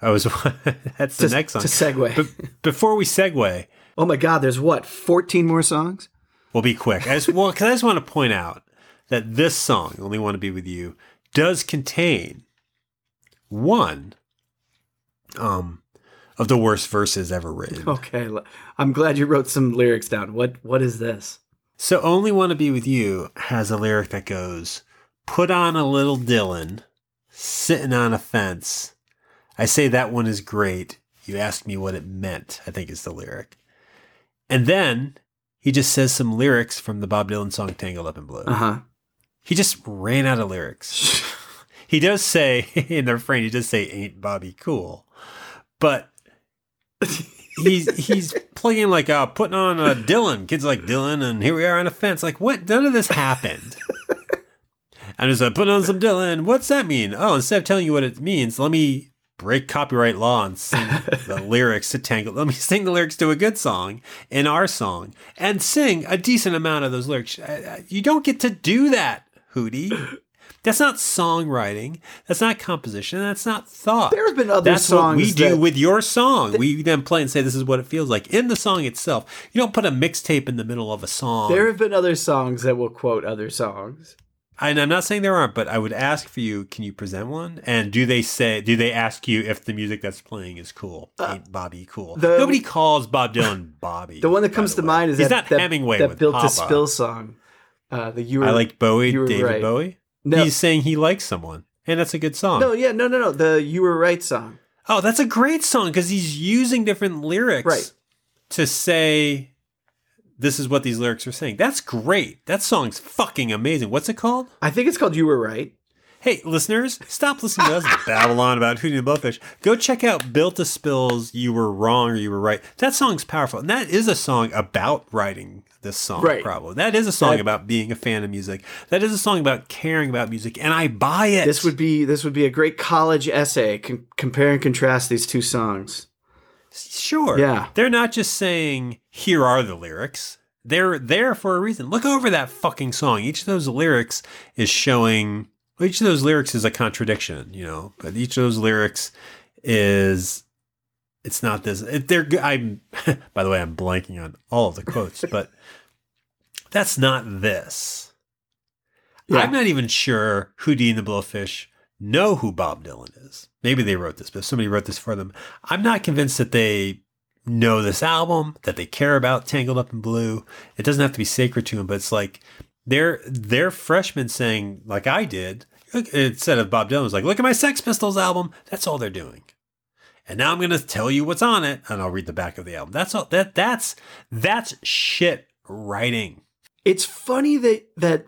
I was. that's To, the next song. to segue. But before we segue, oh my God, there's what? 14 more songs? we'll be quick. I just, well, because I just want to point out that this song, "Only Want to Be with You," does contain one um of the worst verses ever written. Okay, I'm glad you wrote some lyrics down. What What is this? So, "Only Want to Be with You" has a lyric that goes, "Put on a little Dylan, sitting on a fence. I say that one is great. You ask me what it meant." I think is the lyric, and then he just says some lyrics from the Bob Dylan song "Tangled Up in Blue." Uh huh. He just ran out of lyrics. he does say in the refrain, he does say "Ain't Bobby cool," but he's he's playing like uh putting on a Dylan. Kids like Dylan, and here we are on a fence. Like what? None of this happened. And just like put on some Dylan. What's that mean? Oh, instead of telling you what it means, let me break copyright law and sing the lyrics to Tangle. Let me sing the lyrics to a good song in our song and sing a decent amount of those lyrics. Uh, uh, You don't get to do that, Hootie. That's not songwriting. That's not composition. That's not thought. There have been other That's what we songs do with your song. we then play and say this is what it feels like in the song itself. You don't put a mixtape in the middle of a song. There have been other songs that will quote other songs. and I'm not saying there aren't, but I would ask for you. Can you present one? And do they say? Do they ask you if the music that's playing is cool? Ain't Bobby cool? Uh, the- Nobody calls Bob Dylan Bobby. The one that comes to way. mind is he's that, not that, Hemingway that Built Papa. to Spill song. Uh, the you were, I like Bowie, David right. Bowie. No. He's saying he likes someone, and that's a good song. No, yeah, no, no, no. The You Were Right song. Oh, that's a great song because he's using different lyrics Right. to say this is what these lyrics are saying. That's great. That song's fucking amazing. What's it called? I think it's called You Were Right. Hey, listeners, stop listening to us babble on about Hootie and the Blowfish. Go check out Built to Spill's You Were Wrong or You Were Right. That song's powerful. And that is a song about writing this song, Right. probably. That is a song That- about being a fan of music. That is a song about caring about music. And I buy it. This would be this would be a great college essay. Com- compare and contrast these two songs. Sure. Yeah. They're not just saying, here are the lyrics. They're there for a reason. Look over that fucking song. Each of those lyrics is showing, each of those lyrics is a contradiction, you know, but each of those lyrics is, it's not this. It, they're, I'm, by the way, I'm blanking on all of the quotes, but that's not this. Yeah. I'm not even sure Hootie and the Blowfish know who Bob Dylan is. Maybe they wrote this, but if somebody wrote this for them. I'm not convinced that they know this album, that they care about Tangled Up in Blue. It doesn't have to be sacred to them, but it's like they're they're freshmen saying, like I did, instead of Bob Dylan was like, look at my Sex Pistols album. That's all they're doing. And now I'm gonna tell you what's on it, and I'll read the back of the album. That's all that that's that's shit writing. It's funny that that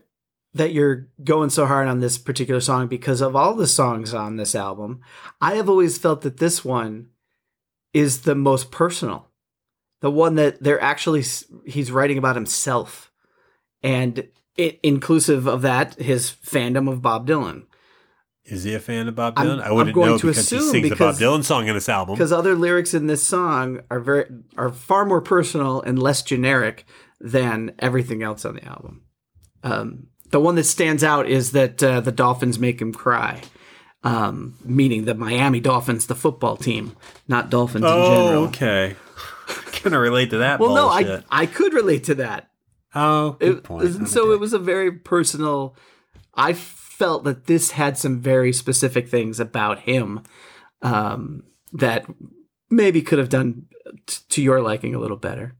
that you're going so hard on this particular song because of all the songs on this album, I have always felt that this one is the most personal. The one that they're actually he's writing about himself. And it inclusive of that his fandom of Bob Dylan. Is he a fan of Bob I'm- Dylan? I I'm wouldn't going know to because he sings because- the Bob Dylan song in this album. because other lyrics in this song are very are far more personal and less generic than everything else on the album. Um, the one that stands out is that uh, the Dolphins make him cry. Um, meaning the Miami Dolphins, the football team, not Dolphins in general. Oh, okay. can I relate to that. Well, no. I I could relate to that. Oh, good It, point. so Okay. it was a very personal. I felt that this had some very specific things about him um, that maybe could have done t- to your liking a little better.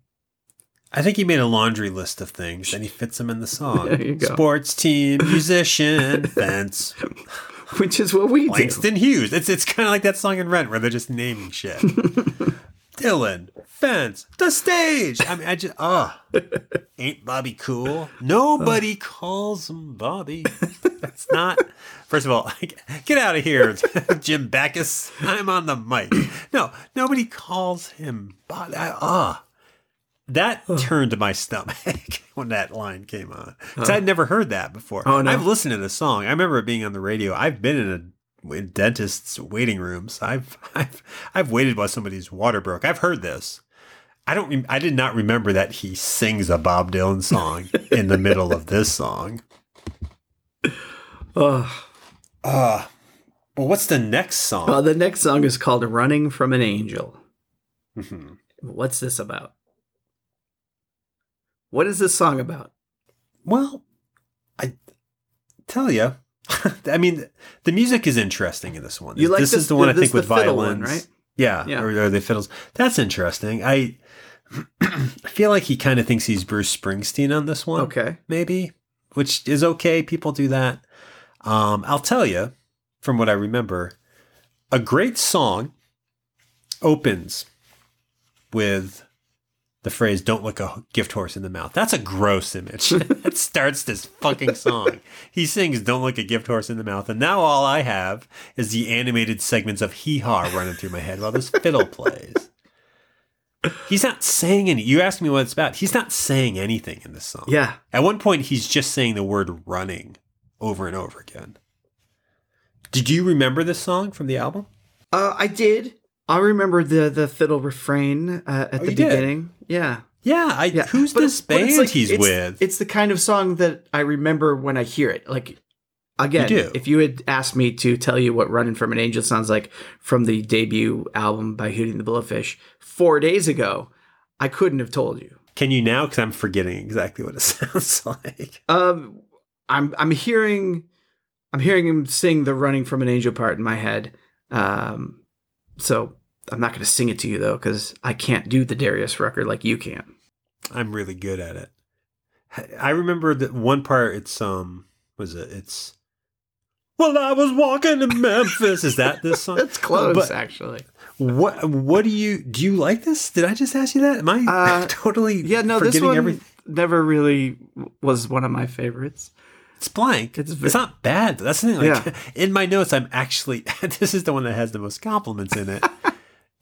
I think he made a laundry list of things and he fits them in the song. There you go. Sports team, musician, fence, Which is what we do. Langston Hughes. It's it's kind of like that song in Rent where they're just naming shit. Dylan, fence, the stage. I mean, I just ah, ain't Bobby cool? Nobody calls him Bobby. That's not. First of all, get out of here, Jim Backus. I'm on the mic. No, nobody calls him Bobby. Ah. That turned my stomach when that line came on because I'd never heard that before. Oh, no. I've listened to the song. I remember it being on the radio. I've been in a dentists' waiting rooms. I've I've I've waited while somebody's water broke. I've heard this. I don't. I did not remember that he sings a Bob Dylan song in the middle of this song. Ugh. Uh well, what's the next song? Uh, the next song is called "Running from an Angel." Mhm. What's this about? What is this song about? Well, I tell you, I mean, the music is interesting in this one. You like this this- is the one I think with violins, one, right? Yeah, Yeah. Or, or the fiddles. That's interesting. I I feel like he kind of thinks he's Bruce Springsteen on this one. Okay. maybe, which is okay. People do that. Um, I'll tell you, from what I remember, a great song opens with the phrase "Don't look a gift horse in the mouth." That's a gross image. that starts this fucking song. He sings "Don't look a gift horse in the mouth," and now all I have is the animated segments of hee haw running through my head while this fiddle plays. He's not saying any. You asked me what it's about. He's not saying anything in this song. Yeah. At one point, he's just saying the word running over and over again. Did you remember this song from the album? Uh, I did. I remember the the fiddle refrain uh, at Oh, the beginning. did? Yeah. Yeah, I, Yeah. who's But this band like- he's it's- with? It's the kind of song that I remember when I hear it. Like again, You if you had asked me to tell you what "Running from an Angel" sounds like from the debut album by Hootie and the Blowfish four days ago, I couldn't have told you. Can you now? Because I'm forgetting exactly what it sounds like. Um, I'm I'm hearing, I'm hearing him sing the "Running from an Angel" part in my head. Um, so I'm not going to sing it to you though because I can't do the Darius Rucker like you can. I'm really good at it. I remember that one part. It's um, was it? It's well, I was walking to Memphis. Is that this song? That's close, But actually. what? What do you do? You like this? Did I just ask you that? Am I Uh, totally Yeah, no, this one everything? never really was one of my favorites. It's blank. It's It's, not bad. That's the thing. Like Yeah. in my notes, I'm actually this is the one that has the most compliments in it,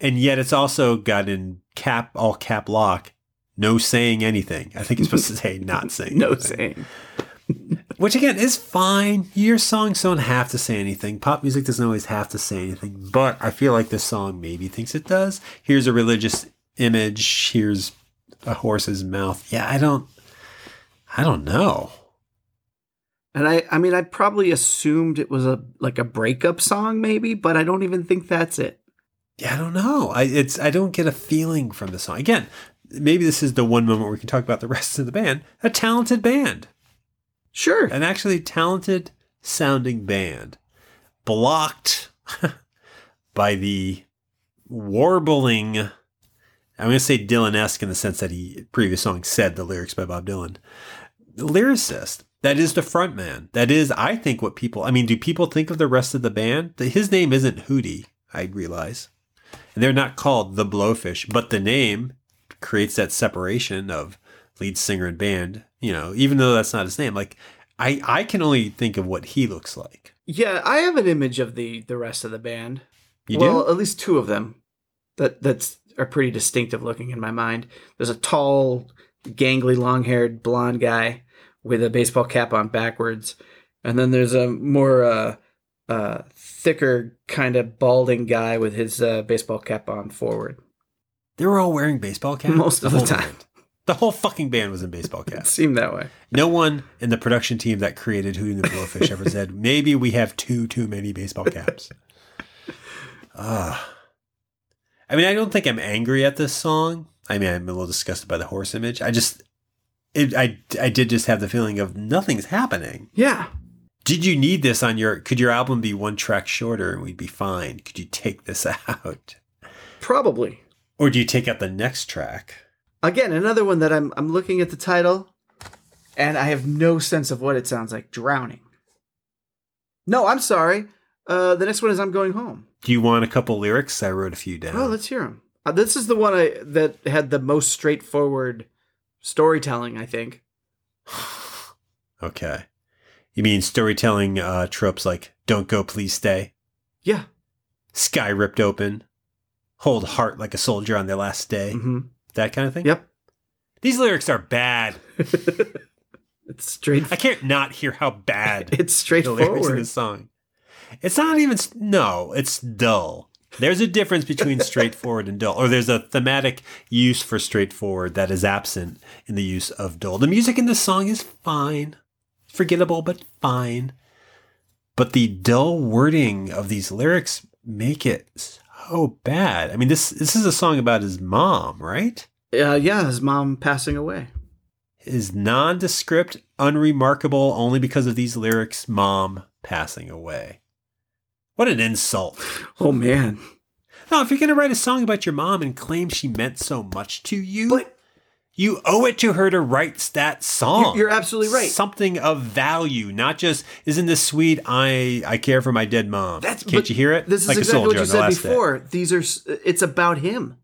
and yet it's also got in cap all cap lock. No saying anything. I think it's supposed to say not saying. No anything. saying. Which again is fine. Your songs don't have to say anything. Pop music doesn't always have to say anything. But I feel like this song maybe thinks it does. Here's a religious image. Here's a horse's mouth. Yeah, I don't. I don't know. And I, I mean, I probably assumed it was a like a breakup song, maybe, but I don't even think that's it. Yeah, I don't know. I it's I don't get a feeling from the song. Again, maybe this is the one moment where we can talk about the rest of the band. A talented band, Sure. an actually talented sounding band, blocked by the warbling. I'm going to say Dylan-esque in the sense that he previous song said the lyrics by Bob Dylan. The lyricist. That is the front man. That is, I think, what people. I mean, do people think of the rest of the band? His name isn't Hootie. I realize, they're not called the Blowfish, but the name creates that separation of lead singer and band. You know, even though that's not his name. Like, I I can only think of what he looks like. Yeah, I have an image of the the rest of the band. You well, do? at least two of them that that's are pretty distinctive looking in my mind. There's a tall, gangly, long-haired blonde guy with a baseball cap on backwards, and then there's a more uh, uh, thicker, kind of balding guy with his uh, baseball cap on forward. They were all wearing baseball caps Most of the time. band. The whole fucking band was in baseball caps. It seemed that way. No one in the production team that created Hootie and the Blowfish ever said, maybe we have too, too many baseball caps. Ah. I mean, I don't think I'm angry at this song. I mean, I'm a little disgusted by the horse image. I just, it, I, I did just have the feeling of nothing's happening. Yeah. Did you need this on your, could your album be one track shorter and we'd be fine? Could you take this out? Probably. Or do you take out the next track? Again, another one that I'm I'm looking at the title and I have no sense of what it sounds like. Drowning. No, I'm sorry. Uh, the next one is I'm going home. Do you want a couple lyrics? I wrote a few down. Oh, let's hear them. Uh, this is the one I that had the most straightforward storytelling. I think. Okay. You mean storytelling uh, tropes like "Don't go, please stay," Yeah. "Sky ripped open," "Hold heart like a soldier on their last day," hmm that kind of thing. Yep. These lyrics are bad. It's straight. I can't not hear how bad It's the lyrics in straightforward. this song. It's not even no. It's dull. There's a difference between straightforward and dull, or there's a thematic use for straightforward that is absent in the use of dull. The music in this song is fine, forgettable but fine, but the dull wording of these lyrics make it so bad. I mean, this this is a song about his mom, right? Uh, yeah, his mom passing away. His nondescript, unremarkable, only because of these lyrics, mom passing away. What an insult. Oh man. Now, if you're going to write a song about your mom and claim she meant so much to you, But you owe it to her to write that song. You're- you're absolutely right. Something of value, not just isn't this sweet? I I care for my dead mom. that's Can't you hear it? This is Like exactly what you said last day. before. These are. It's about him.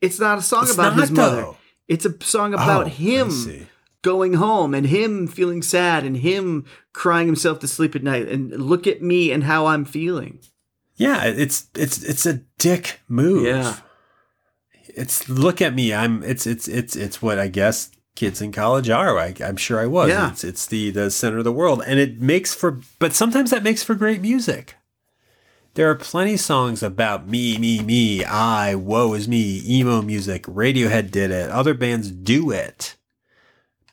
It's not a song It's about his mother. though. It's a song about Oh, him going home and him feeling sad and him crying himself to sleep at night and look at me and how I'm feeling. Yeah, it's it's it's a dick move. Yeah. It's look at me. I'm it's it's it's it's what I guess kids in college are. I, I'm sure I was. Yeah. It's it's the the center of the world, and it makes for. But sometimes that makes for great music. There are plenty songs about me, me, me, I, woe is me, emo music. Radiohead did it. Other bands do it.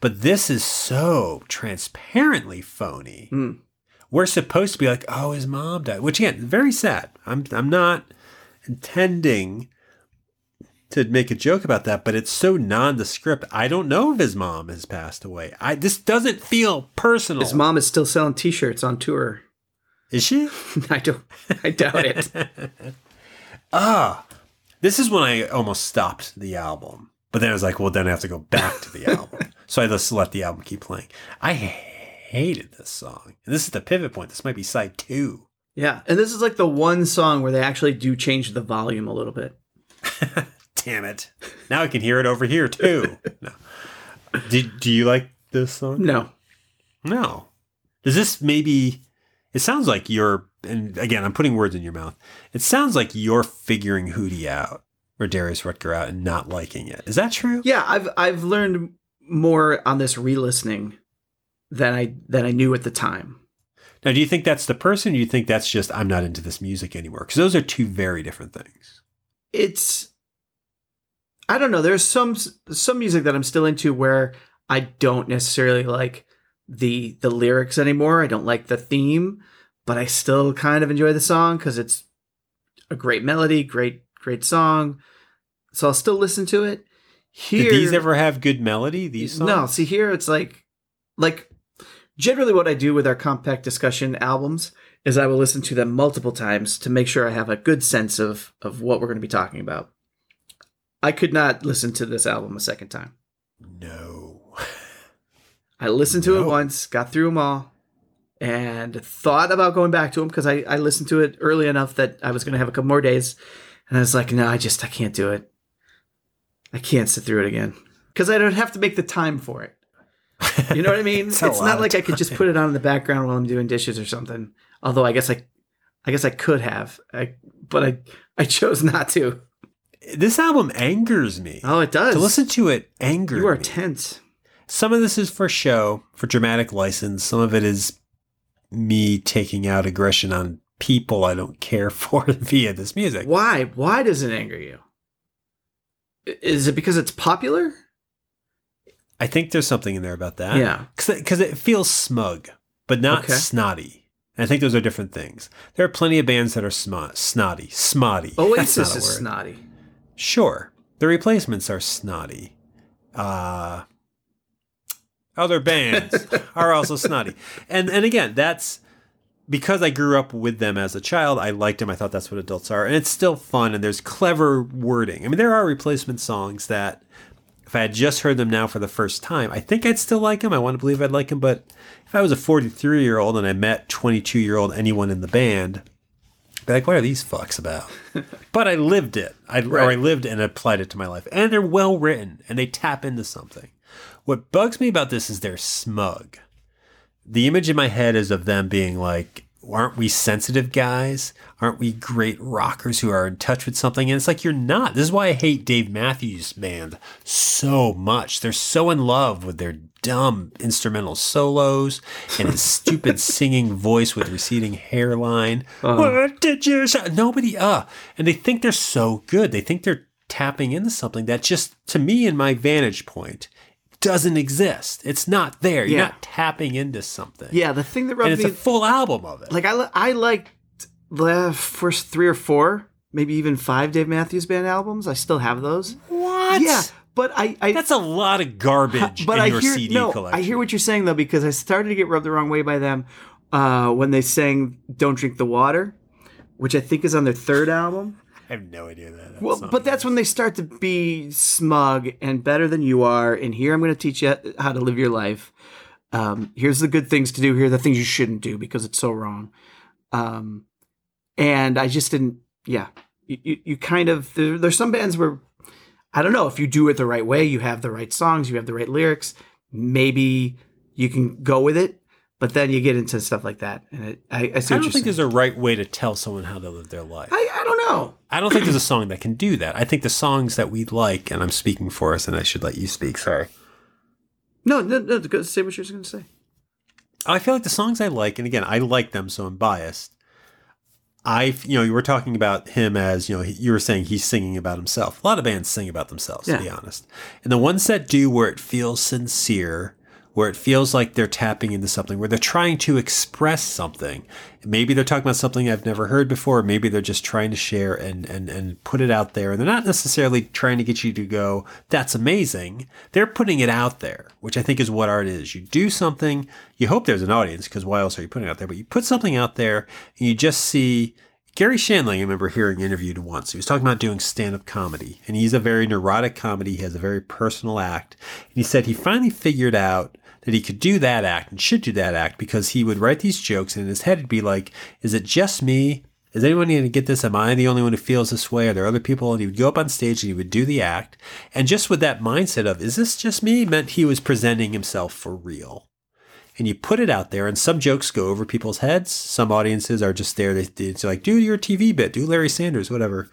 But this is so transparently phony. Hmm. We're supposed to be like, oh, his mom died, which again, very sad. I'm I'm not intending to make a joke about that, but it's so nondescript. I don't know if his mom has passed away. I this doesn't feel personal. His mom is still selling T-shirts on tour. is she? I don't. I doubt it. Ah, this is when I almost stopped the album. But then I was like, well, then I have to go back to the album. So I just let the album keep playing. I hated this song. And this is the pivot point. This might be side two. Yeah, and this is like the one song where they actually do change the volume a little bit. Damn it. Now I can hear it over here too. No. Do, do you like this song? No, No. Does this maybe it sounds like you're and again I'm putting words in your mouth. It sounds like you're figuring Hootie out or Darius Rucker out and not liking it. Is that true? yeah, I've I've learned more on this re-listening than I than I knew at the time. Now, do you think that's the person? Or do you think that's just I'm not into this music anymore? Because those are two very different things. It's I don't know. There's some some music that I'm still into where I don't necessarily like the the lyrics anymore. I don't like the theme, but I still kind of enjoy the song because it's a great melody, great great song. So I'll still listen to it. Here, Did these ever have good melody? These songs? no, see here it's like like generally what I do with our compact discussion albums is I will listen to them multiple times to make sure I have a good sense of of what we're going to be talking about. I could not listen to this album a second time. No. I listened to it once, got through them all, and thought about going back to them because I, I listened to it early enough that I was going to have a couple more days. And I was like, no, I just, I can't do it. I can't sit through it again because I don't have to make the time for it. You know what I mean? It's it's not like I could just put it on in the background while I'm doing dishes or something. Although I guess I, I guess I could have, I, but I, I chose not to. This album angers me. Oh, it does. to listen to it angers you are me. tense. Some of this is for show, for dramatic license. Some of it is me taking out aggression on people I don't care for via this music. Why? Why does it anger you? Is it because it's popular? I think there's something in there about that. Yeah. Because it feels smug, but not Okay. snotty. And I think those are different things. There are plenty of bands that are sm- snotty, smotty. Oasis is snotty. Sure. The replacements are snotty. Uh, other bands are also snotty. And and again, that's because I grew up with them as a child. I liked them. I thought that's what adults are. And it's still fun and there's clever wording. I mean, there are replacement songs that if I had just heard them now for the first time, I think I'd still like them. I want to believe I'd like them, but if I was a 43 year old and I met 22 year old anyone in the band, be like, what are these fucks about? but I lived it. I, Or I lived and applied it to my life. And they're well written and they tap into something. What bugs me about this is they're smug. The image in my head is of them being like, aren't we sensitive guys? Aren't we great rockers who are in touch with something? And it's like, you're not. This is why I hate Dave Matthews Band so much. They're so in love with their dumb instrumental solos and his stupid singing voice with receding hairline. what did you say? Nobody, uh. And they think they're so good. They think they're tapping into something that just, to me, in my vantage point, doesn't exist. It's not there. You're Yeah. not tapping into something. Yeah, the thing that And rubbed it's me a full album of it. like I li- I liked the first three or four, maybe even five Dave Matthews Band albums. I still have those. what? Yeah, but I, I That's a lot of garbage but in I your hear CD no, collection. I hear what you're saying though because I started to get rubbed the wrong way by them uh, when they sang "Don't Drink the Water," which I think is on their third album. I have no idea that. that Well, song but that's when they start to be smug and better than you are. And here I'm going to teach you how to live your life. Um, here's the good things to do. Here are the things you shouldn't do because it's so wrong. Um, and I just didn't. Yeah, you, you, you kind of there, there's some bands where I don't know if you do it the right way, you have the right songs, you have the right lyrics. Maybe you can go with it, but then you get into stuff like that, and it, I, I I don't think saying. there's a right way to tell someone how to live their life. I, I don't know. I don't think there's a song that can do that. I think the songs that we like, and I'm speaking for us, and I should let you speak. Sorry. No, no, no. go- Say what you're going to say. I feel like the songs I like, and again, I like them, so I'm biased. I, you know, you were talking about him as, you know, you were saying he's singing about himself. A lot of bands sing about themselves, to be honest. And the ones that do where it feels sincere, where it feels like they're tapping into something, where they're trying to express something. Maybe they're talking about something I've never heard before. Maybe they're just trying to share and, and, and put it out there. And they're not necessarily trying to get you to go, that's amazing. They're putting it out there, which I think is what art is. You do something, you hope there's an audience because why else are you putting it out there? But you put something out there and you just see Garry Shandling, I remember hearing interviewed once. He was talking about doing stand up comedy, and he's a very neurotic comedy. He has a very personal act. And he said he finally figured out that he could do that act and should do that act because he would write these jokes, and in his head, it'd be like, Is it just me? Is anyone going to get this? Am I the only one who feels this way? Are there other people? And he would go up on stage and he would do the act. And just with that mindset of, Is this just me? meant he was presenting himself for real and you put it out there and some jokes go over people's heads. Some audiences are just there. They, it's like do your tv bit. Do larry sanders whatever.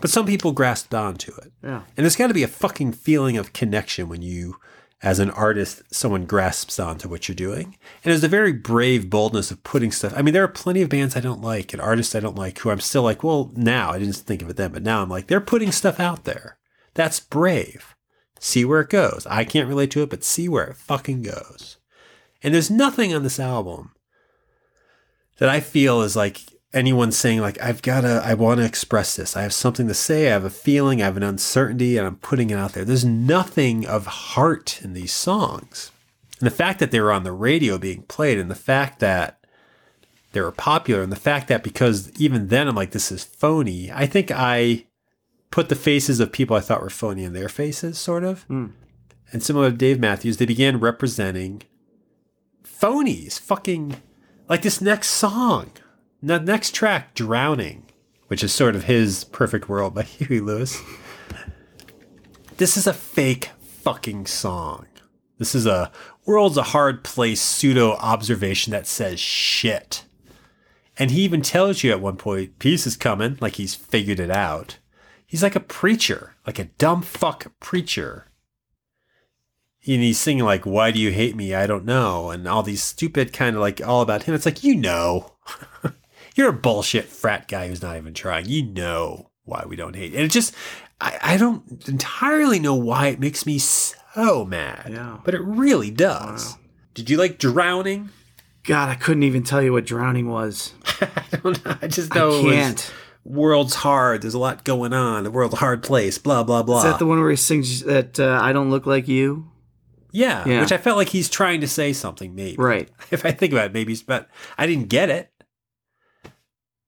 But some people grasped onto it. Yeah. and there's got to be a fucking feeling of connection when you as an artist someone grasps onto what you're doing. And there's a very brave boldness of putting stuff i mean there are plenty of bands i don't like and artists i don't like who i'm still like well now i didn't think of it then but now i'm like they're putting stuff out there. That's brave. See where it goes. I can't relate to it but see where it fucking goes and there's nothing on this album that I feel is like anyone saying like I've got to I want to express this. I have something to say, I have a feeling, I have an uncertainty and I'm putting it out there. There's nothing of heart in these songs. And the fact that they were on the radio being played and the fact that they were popular and the fact that because even then I'm like this is phony. I think I put the faces of people I thought were phony in their faces sort of. Hmm. And similar to Dave Matthews, they began representing phonies, fucking like this next song, the next track, Drowning, which is sort of his perfect world by Huey Lewis. This is a fake fucking song. This is a world's a hard place pseudo observation that says shit. And he even tells you at one point, peace is coming, like he's figured it out. He's like a preacher, like a dumb fuck preacher and he's singing like why do you hate me i don't know and all these stupid kind of like all about him it's like you know you're a bullshit frat guy who's not even trying you know why we don't hate and it just I, I don't entirely know why it makes me so mad. Yeah. But it really does. Wow. Did you like Drowning? God, I couldn't even tell you what drowning was. I don't know. I just I know it was can't. world's hard. There's a lot going on. The world's a hard place. Blah blah blah. Is that the one where he sings that uh, I don't look like you? Yeah, Yeah. which I felt like he's trying to say something. Maybe Right. if I think about it, maybe, he's- but I didn't get it.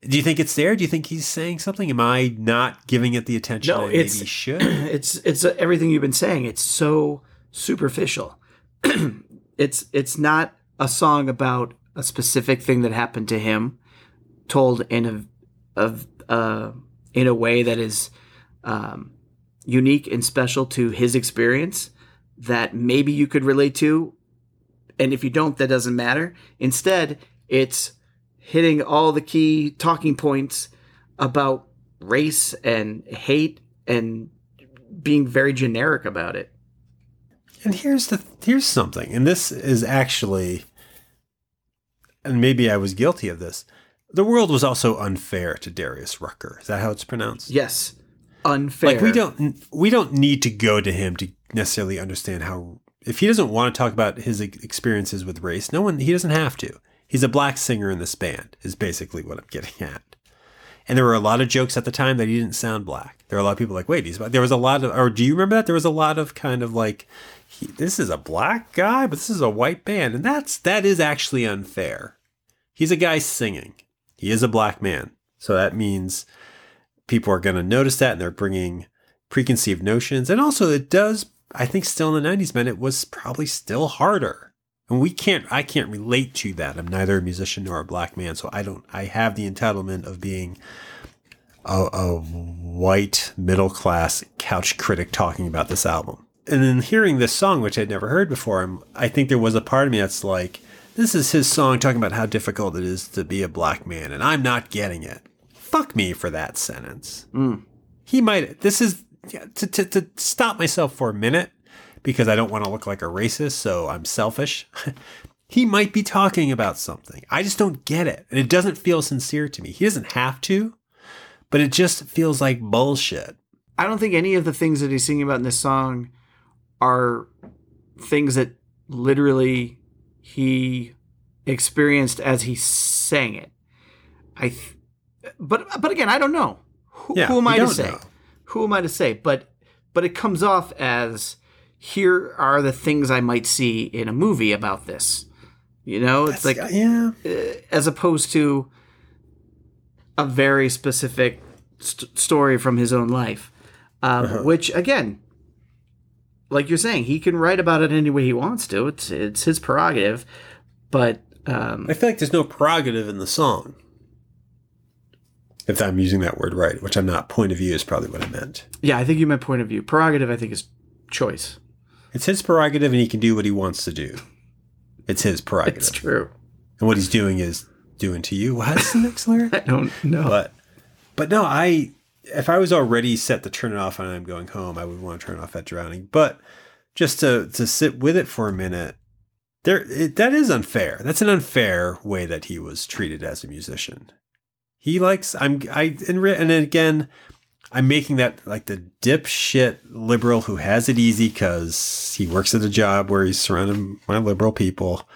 Do you think it's there? Do you think he's saying something? Am I not giving it the attention No, I maybe should? it's it's uh, everything you've been saying. It's so superficial. it's it's not a song about a specific thing that happened to him, told in a of uh, in a way that is um, unique and special to his experience that maybe you could relate to, and if you don't, that doesn't matter. Instead, it's hitting all the key talking points about race and hate and being very generic about it. And here's the here's something, and this is actually, and maybe I was guilty of this. The world was also unfair to Darius Rucker. Is that how it's pronounced? Yes, unfair. Like we don't we don't need to go to him to necessarily understand how. If he doesn't want to talk about his experiences with race, no one he doesn't have to. He's a black singer in this band. Is basically what I'm getting at. And there were a lot of jokes at the time that he didn't sound black. There were a lot of people like, wait, he's black. There was a lot of, or do you remember that? There was a lot of kind of like, he, this is a black guy, but this is a white band. And that's, that is actually unfair. He's a guy singing. He is a black man. So that means people are going to notice that and they're bringing preconceived notions. And also, it does, I think, still in the 90s, man, it was probably still harder. And we can't, I can't relate to that. I'm neither a musician nor a black man. So I don't, I have the entitlement of being a, a white middle class couch critic talking about this album. And then hearing this song, which I'd never heard before, I'm, I think there was a part of me that's like, this is his song talking about how difficult it is to be a black man, and I'm not getting it. Fuck me for that sentence. Hmm. He might, this is yeah, to, to, to stop myself for a minute because I don't want to look like a racist, so I'm selfish. he might be talking about something. I just don't get it. And it doesn't feel sincere to me. He doesn't have to, but it just feels like bullshit. I don't think any of the things that he's singing about in this song are things that literally he experienced as he sang it. I, th- but but again, I don't know. Who, Yeah, who am I to say? know. Who am I to say? But but it comes off as here are the things I might see in a movie about this. You know, it's like yeah. as opposed to a very specific st- story from his own life, um, Uh-huh. which again, like you're saying, he can write about it any way he wants to. It's it's his prerogative, but um, I feel like there's no prerogative in the song. If I'm using that word right, which I'm not, point of view is probably what I meant. yeah, I think you meant point of view. Prerogative, I think, is choice. It's his prerogative and he can do what he wants to do. It's his prerogative. It's true. And what he's doing is doing to you. What's the next lyric? I don't know. But but no, I if I was already set to turn it off and I'm going home, I would want to turn off that drowning. But just to to sit with it for a minute, there it, that is unfair. That's an unfair way that he was treated as a musician. He likes I'm I and, re- and again, I'm making that like the dipshit liberal who has it easy because he works at a job where he's surrounded by liberal people.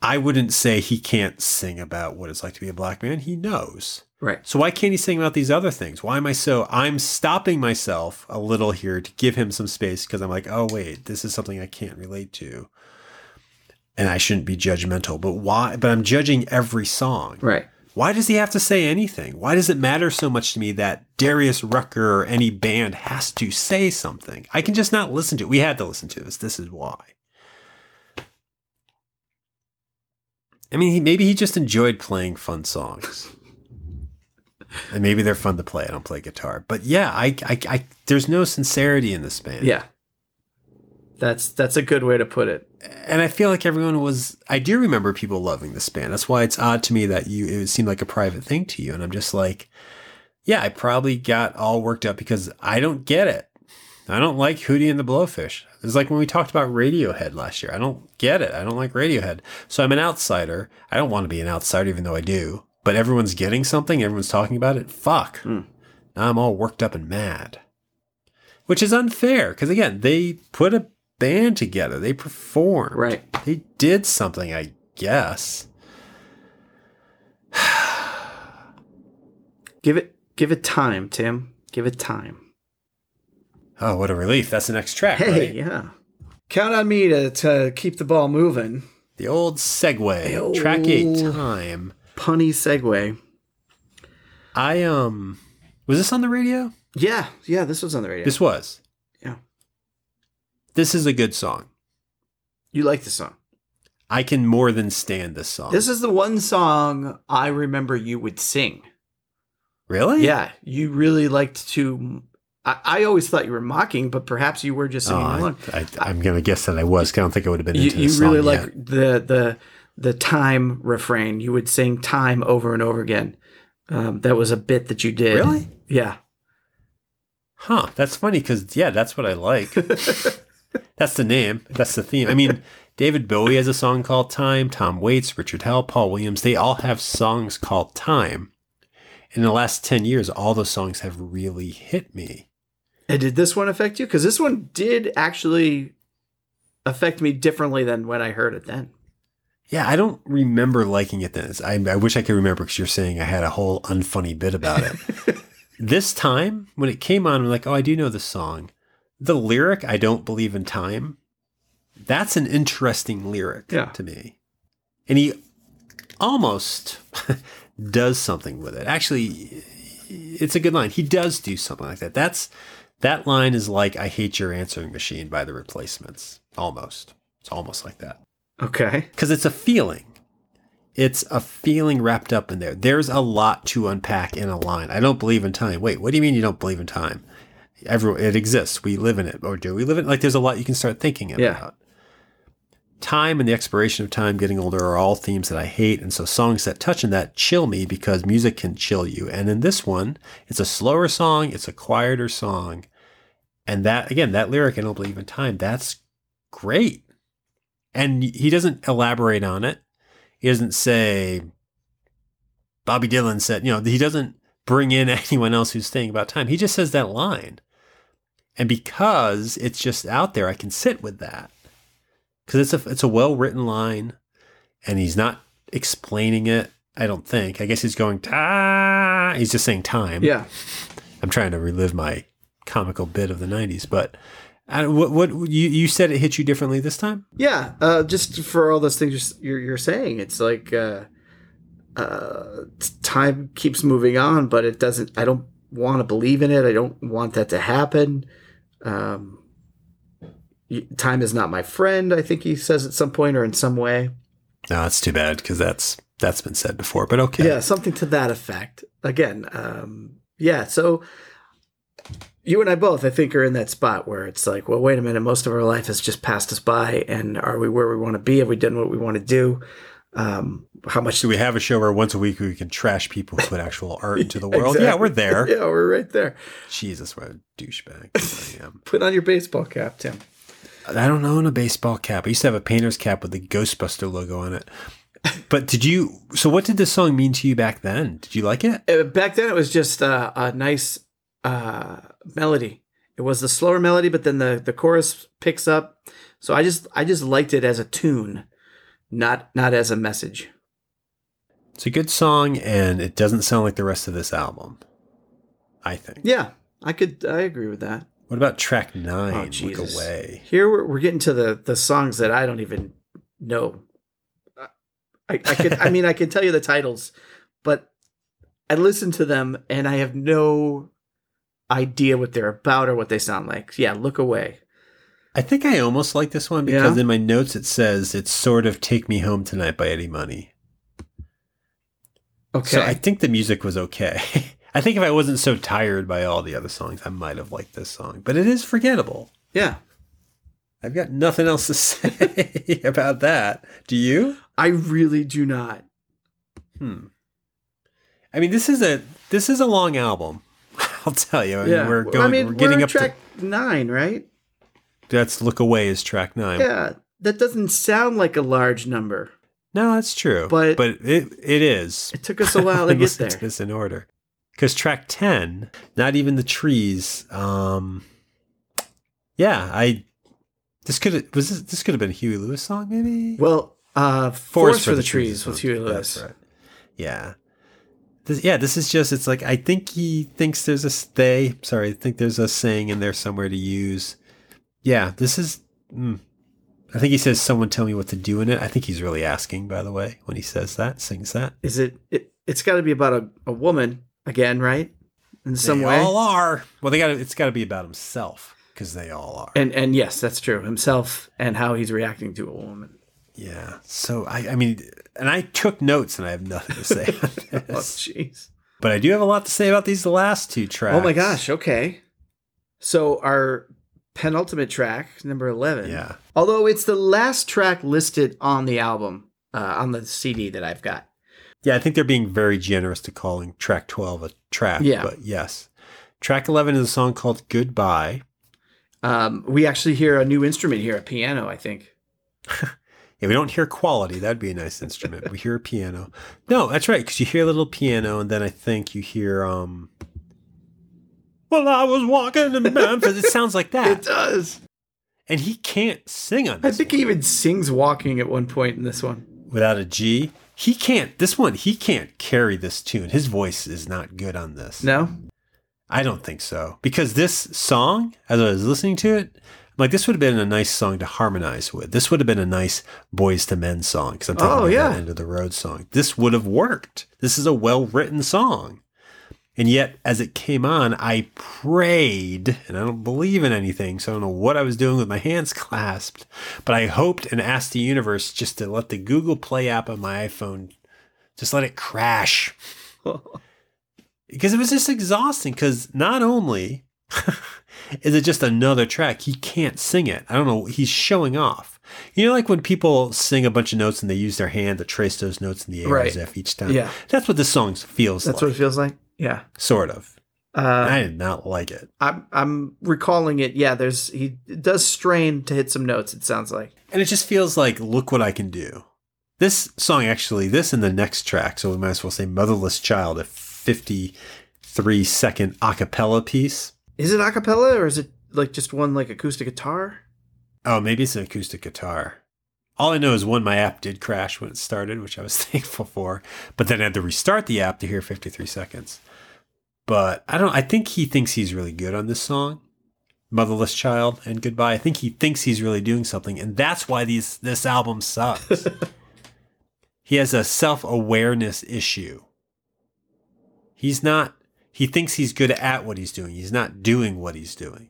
I wouldn't say he can't sing about what it's like to be a black man. He knows. right. So why can't he sing about these other things? Why am I so I'm stopping myself a little here to give him some space because I'm like, oh wait, this is something I can't relate to. And I shouldn't be judgmental. But why but I'm judging every song. Right. Why does he have to say anything? Why does it matter so much to me that Darius Rucker or any band has to say something? I can just not listen to it. We had to listen to this. This is why. I mean, maybe he just enjoyed playing fun songs. and maybe they're fun to play. I don't play guitar. But yeah, I, I, I, there's no sincerity in this band. Yeah. That's that's a good way to put it. and I feel like everyone was. I do remember people loving this band. That's why it's odd to me that you it seemed like a private thing to you. And I'm just like, yeah, I probably got all worked up because I don't get it. I don't like Hootie and the Blowfish. It's like when we talked about Radiohead last year. I don't get it. I don't like Radiohead. So I'm an outsider. I don't want to be an outsider, even though I do. But everyone's getting something. Everyone's talking about it. Fuck. Hmm. Now I'm all worked up and mad. which is unfair because again, they put a band together, they performed, Right. They did something, I guess. Give it give it time, Tim. Give it time. Oh, what a relief! That's the next track, Hey, right? yeah. Count on me to, to keep the ball moving. The old segue, The track eight, time. Punny segue. I um, was this on the radio? Yeah, yeah, this was on the radio. This was. This is a good song. you like the song. I can more than stand this song. This is the one song I remember you would sing. really? Yeah, you really liked to. I, I always thought you were mocking, but perhaps you were just Oh, singing I, along. I, am gonna guess that I was. I don't think I would have been You, you really like the the the time refrain. You would sing time over and over again. Um, that was a bit that you did. Really? Yeah. Huh? That's funny because yeah, that's what I like. that's the name. That's the theme. I mean, David Bowie has a song called "Time." Tom Waits, Richard Hell, Paul Williams. They all have songs called "Time." In the last ten years, all those songs have really hit me. And did this one affect you? Because this one did actually affect me differently than when I heard it then. Yeah, I don't remember liking it then. I, I wish I could remember because you're saying I had a whole unfunny bit about it. this time, when it came on, I'm like, oh, I do know this song. The lyric, I don't believe in time. That's an interesting lyric Yeah. to me. And he almost does something with it. Actually, it's a good line. He does do something like that. That's that line is like I hate your answering machine by the replacements. Almost. It's almost like that Okay. because it's a feeling. It's a feeling wrapped up in there. There's a lot to unpack in a line. I don't believe in time. Wait, what do you mean you don't believe in time? Everyone, it exists. We live in it, or do we live in it? Like, there's a lot you can start thinking about. Yeah. Time and the expiration of time, getting older, are all themes that I hate, and so songs that touch on that chill me because music can chill you. And in this one, it's a slower song, it's a quieter song, and that again, that lyric, I don't believe in time. That's great and he doesn't elaborate on it. He doesn't say Bobby Dylan said, you know, he doesn't bring in anyone else who's saying about time. He just says that line. And because it's just out there, I can sit with that. Cuz it's a it's a well-written line and he's not explaining it, I don't think. I guess he's going ta he's just saying time. Yeah. I'm trying to relive my comical bit of the 90s, but I, what what you you said it hit you differently this time? Yeah. Uh, just for all those things you're, you're saying, it's like uh, uh, time keeps moving on, but it doesn't. I don't want to believe in it. I don't want that to happen. Um, time is not my friend. I think he says at some point or in some way. No, that's too bad because that's that's been said before. But okay, Yeah, something to that effect. Again, um, yeah. So you and I both, I think, are in that spot where it's like, well, wait a minute. Most of our life has just passed us by, and are we where we want to be? Have we done what we want to do? Um, how much do we have a show where once a week we can trash people who put actual art into the world? Yeah, we're there. Yeah, we're right there. Jesus, what a douchebag I am. Put on your baseball cap, Tim. I don't own a baseball cap. I used to have a painter's cap with the Ghostbuster logo on it. But did you? So, what did this song mean to you back then? Did you like it? Uh, Back then, it was just uh, a nice uh, melody. It was the slower melody, but then the the chorus picks up. So I just I just liked it as a tune, not not as a message. It's a good song, and it doesn't sound like the rest of this album. I think. Yeah, I could I agree with that. What about track oh, nine? Oh Look away. Here we're, we're getting to the the songs that I don't even know. I, I could I mean I can tell you the titles, but I listen to them and I have no idea what they're about or what they sound like. Yeah, look away. I think I almost like this one because Yeah? in my notes it says it's sort of "Take Me Home Tonight" by Eddie Money. Okay. So I think the music was okay. I think if I wasn't so tired by all the other songs, I might have liked this song. But it is forgettable. yeah. I've got nothing else to say about that. Do you? I really do not. Hmm. I mean, this is a this is a long album. I'll tell you. I mean, Yeah. we're going. I mean, we're getting we're up track nine, right? That's "Look Away" is track nine. Yeah. That doesn't sound like a large number. No, that's true. But- but it it is. It took us a while to get there. to this in order. Because track 10, not even the trees, um, yeah, I this could have was this, this could have been a Huey Lewis song maybe. Well, uh, Forest, for, the, Trees with Huey Lewis. That's right. Yeah. This, yeah, this is just, it's like, I think he thinks there's a stay. Sorry, I think there's a saying in there somewhere to use. Yeah, this is, mm, I think he says, someone tell me what to do in it. I think he's really asking, by the way, when he says that, sings that. Is it, it it's got to be about a, a woman again, right? In some they way. all are. Well, they got it's got to be about himself because they all are. And, and yes, that's true. Himself and how he's reacting to a woman. Yeah. So I, I mean, and I took notes, and I have nothing to say. Oh, jeez. but I do have a lot to say about these last two tracks. Oh my gosh. Okay. So our penultimate track, number 11. Yeah. Although it's the last track listed on the album, uh, on the CD that I've got. Yeah, I think they're being very generous to calling track 12 a track. Yeah. But yes. Track 11 is a song called Goodbye. Um, we actually hear a new instrument here, a piano, I think. Yeah, we don't hear quality. That'd be a nice instrument. we hear a piano. No, that's right, because you hear a little piano, and then I think you hear, um, well, I was walking in Memphis. it sounds like that. It does. And he can't sing on this. I think he even sings walking at one point in this one. without a G. He can't, this one, he can't carry this tune. His voice is not good on this. No? I don't think so. Because this song, as I was listening to it, I'm like this would have been a nice song to harmonize with. This would have been a nice Boyz II Men song because I'm thinking Oh, yeah. that end of the road song. This would have worked. This is a well written song. And yet, as it came on, I prayed, and I don't believe in anything, so I don't know what I was doing with my hands clasped, but I hoped and asked the universe just to let the Google Play app on my iPhone just let it crash because it was just exhausting because not only is it just another track he can't sing it i don't know he's showing off you know like when people sing a bunch of notes and they use their hand to trace those notes in the air Right. as if each time Yeah. that's what this song feels That's like what it feels like? Yeah. sort of Uh, i did not like it I'm I'm recalling it. Yeah, there's he does strain to hit some notes. It sounds like. and it just feels like look what i can do this song actually this and the next track so we might as well say motherless child a 53 second a cappella piece Is it a cappella or is it like just one like acoustic guitar? Oh, maybe it's an acoustic guitar. All I know is one, my app did crash when it started, which I was thankful for, but then I had to restart the app to hear 53 seconds. But I don't, I think he thinks he's really good on this song, Motherless Child and Goodbye. I think he thinks he's really doing something, and that's why these this album sucks. he has a self awareness issue. He's not, he thinks he's good at what he's doing, he's not doing what he's doing.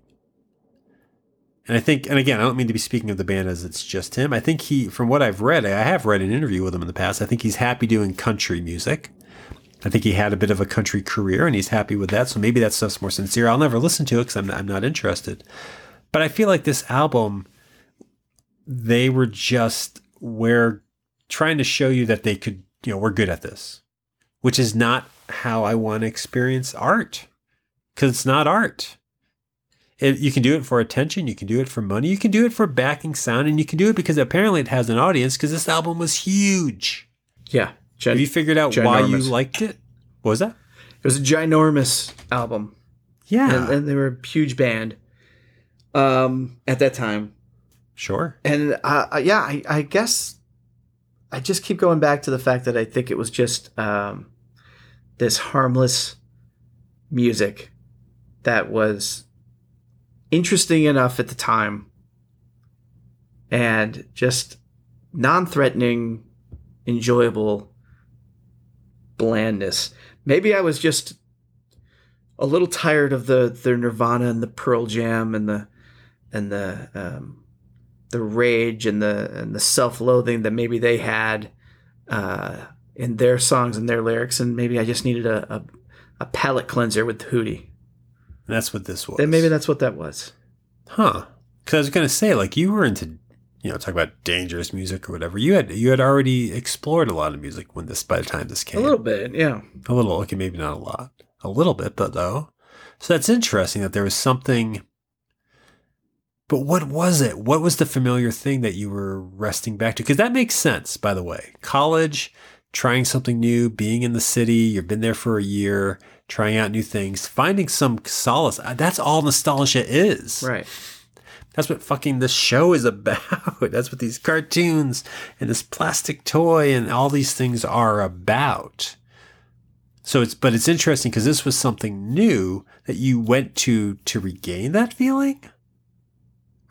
And I think, and again, I don't mean to be speaking of the band as it's just him. I think he, from what I've read, I have read an interview with him in the past. I think he's happy doing country music. I think he had a bit of a country career and he's happy with that. So maybe that stuff's more sincere. I'll never listen to it because I'm, I'm not interested. But I feel like this album, they were just, we're trying to show you that they could, you know, we're good at this, which is not how I want to experience art because it's not art. It, you can do it for attention, you can do it for money, you can do it for backing sound, and you can do it because apparently it has an audience because this album was huge. Yeah. Gen- Have you figured out why you liked it? What was that? it was a ginormous album. Yeah, And, and they were a huge band um, at that time. sure. And uh, uh, yeah, I, I guess I just keep going back to the fact that I think it was just um, this harmless music that was interesting enough at the time and just non threatening, enjoyable blandness. Maybe I was just a little tired of the, the Nirvana and the Pearl Jam and the and the um, the rage and the and the self-loathing that maybe they had uh, in their songs and their lyrics, and maybe I just needed a a, a palate cleanser with Hootie. And that's what this was. And maybe that's what that was. huh? Because I was gonna say, like, you were into, you know, talk about dangerous music or whatever. You had you had already explored a lot of music when this by the time this came. A little bit, yeah. A little, okay, maybe not a lot. A little bit, but though. So that's interesting that there was something. But what was it? What was the familiar thing that you were resting back to? Because that makes sense, by the way. College, trying something new, being in the city, you've been there for a year, trying out new things, finding some solace. That's all nostalgia is. Right. That's what fucking this show is about. That's what these cartoons and this plastic toy and all these things are about. So it's but it's interesting because this was something new that you went to to regain that feeling,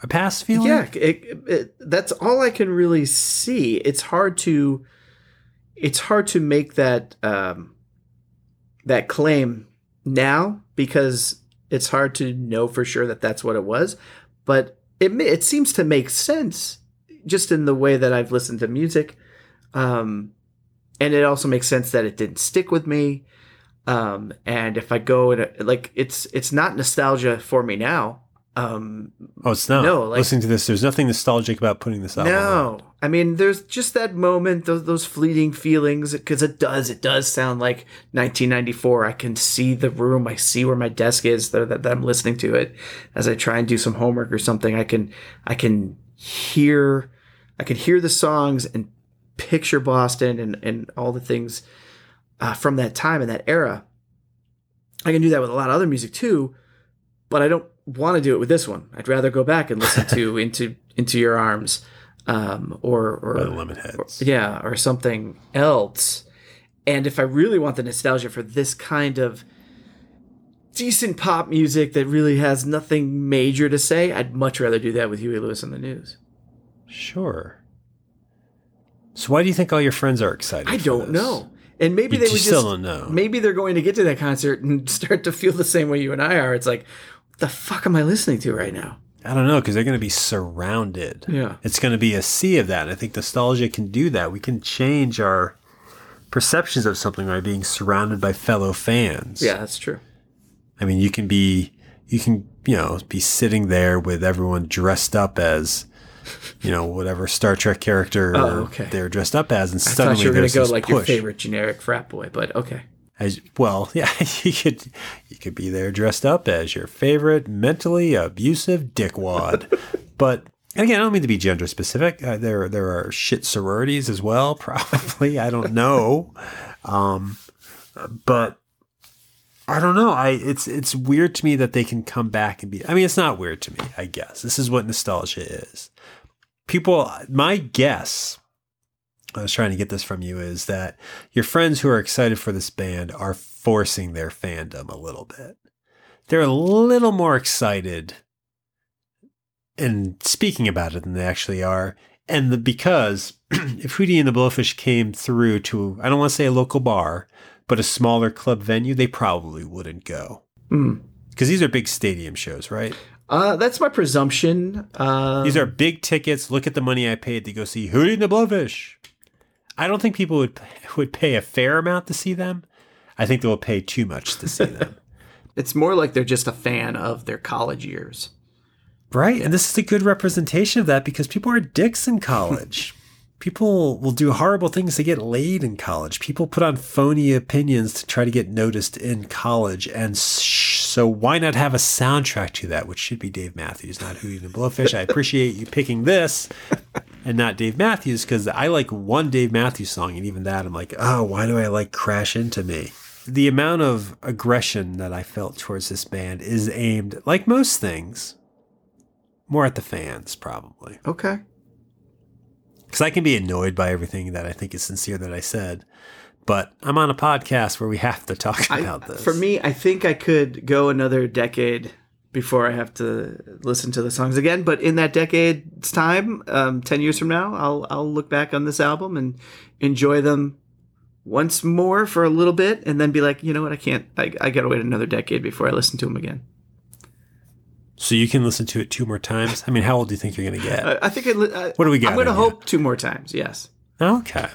a past feeling. Yeah, it, it, that's all I can really see. It's hard to, it's hard to make that um, that claim now because it's hard to know for sure that that's what it was. But it it seems to make sense just in the way that I've listened to music, um, and it also makes sense that it didn't stick with me. Um, and if I go and like it's it's not nostalgia for me now. Um, Oh, it's not. No, like- listening to this, there's nothing nostalgic about putting this album. no, out. I mean, there's just that moment, those, those fleeting feelings, because it does, it does sound like 1994. I can see the room, I see where my desk is that, that, that I'm listening to it as I try and do some homework or something. I can, I can hear, I can hear the songs and picture Boston and and all the things uh, from that time and that era. I can do that with a lot of other music too, but I don't want to do it with this one. I'd rather go back and listen to into into your arms, um, or By the or Lemonheads. yeah, or something else. And if I really want the nostalgia for this kind of decent pop music that really has nothing major to say, I'd much rather do that with Huey Lewis and the News. Sure. So why do you think all your friends are excited? I don't know. And maybe You they would just still just maybe they're going to get to that concert and start to feel the same way you and I are. It's like, the fuck am I listening to right now? I don't know because they're going to be surrounded. Yeah. It's going to be a sea of that. I think nostalgia can do that. We can change our perceptions of something by being surrounded by fellow fans. Yeah, that's true. I mean, you can be, you can, you know, be sitting there with everyone dressed up as, you know, whatever Star Trek character Oh, okay. they're dressed up as, and I suddenly you were going to go like your favorite generic frat boy, but okay. As, well, yeah, you could you could be there dressed up as your favorite mentally abusive dickwad. but and again, I don't mean to be gender specific. Uh, there there are shit sororities as well, probably. I don't know, um, but I don't know. I it's it's weird to me that they can come back and be. I mean, it's not weird to me. I guess this is what nostalgia is. People, my guess. I was trying to get this from you is that your friends who are excited for this band are forcing their fandom a little bit. They're a little more excited and speaking about it than they actually are. And the, because if Hootie and the Blowfish came through to, I don't want to say a local bar, but a smaller club venue, they probably wouldn't go. Hmm. Because these are big stadium shows, right? Uh, that's my presumption. Uh, These are big tickets. Look at the money I paid to go see Hootie and the Blowfish. I don't think people would would pay a fair amount to see them. I think they will pay too much to see them. it's more like they're just a fan of their college years. right? And this is a good representation of that because people are dicks in college. people will do horrible things to get laid in college. People put on phony opinions to try to get noticed in college. And sh- so why not have a soundtrack to that, which should be Dave Matthews, not and the Blowfish. I appreciate you picking this and not Dave Matthews because I like one Dave Matthews song, and even that I'm like, oh, why do I like Crash Into Me? The amount of aggression that I felt towards this band is aimed, like most things, more at the fans, probably. Okay. Because I can be annoyed by everything that I think is sincere that I said, but I'm on a podcast where we have to talk I- about this. For me, I think I could go another decade before I have to listen to the songs again. But in that decade's time, um, ten years from now, I'll I'll look back on this album and enjoy them once more for a little bit, and then be like, you know what, I can't. I, I gotta wait another decade before I listen to them again. so you can listen to it two more times. I mean, how old do you think you're going to get? I, I think I, I, What do we got I'm gonna hope two more times. Yes. Okay.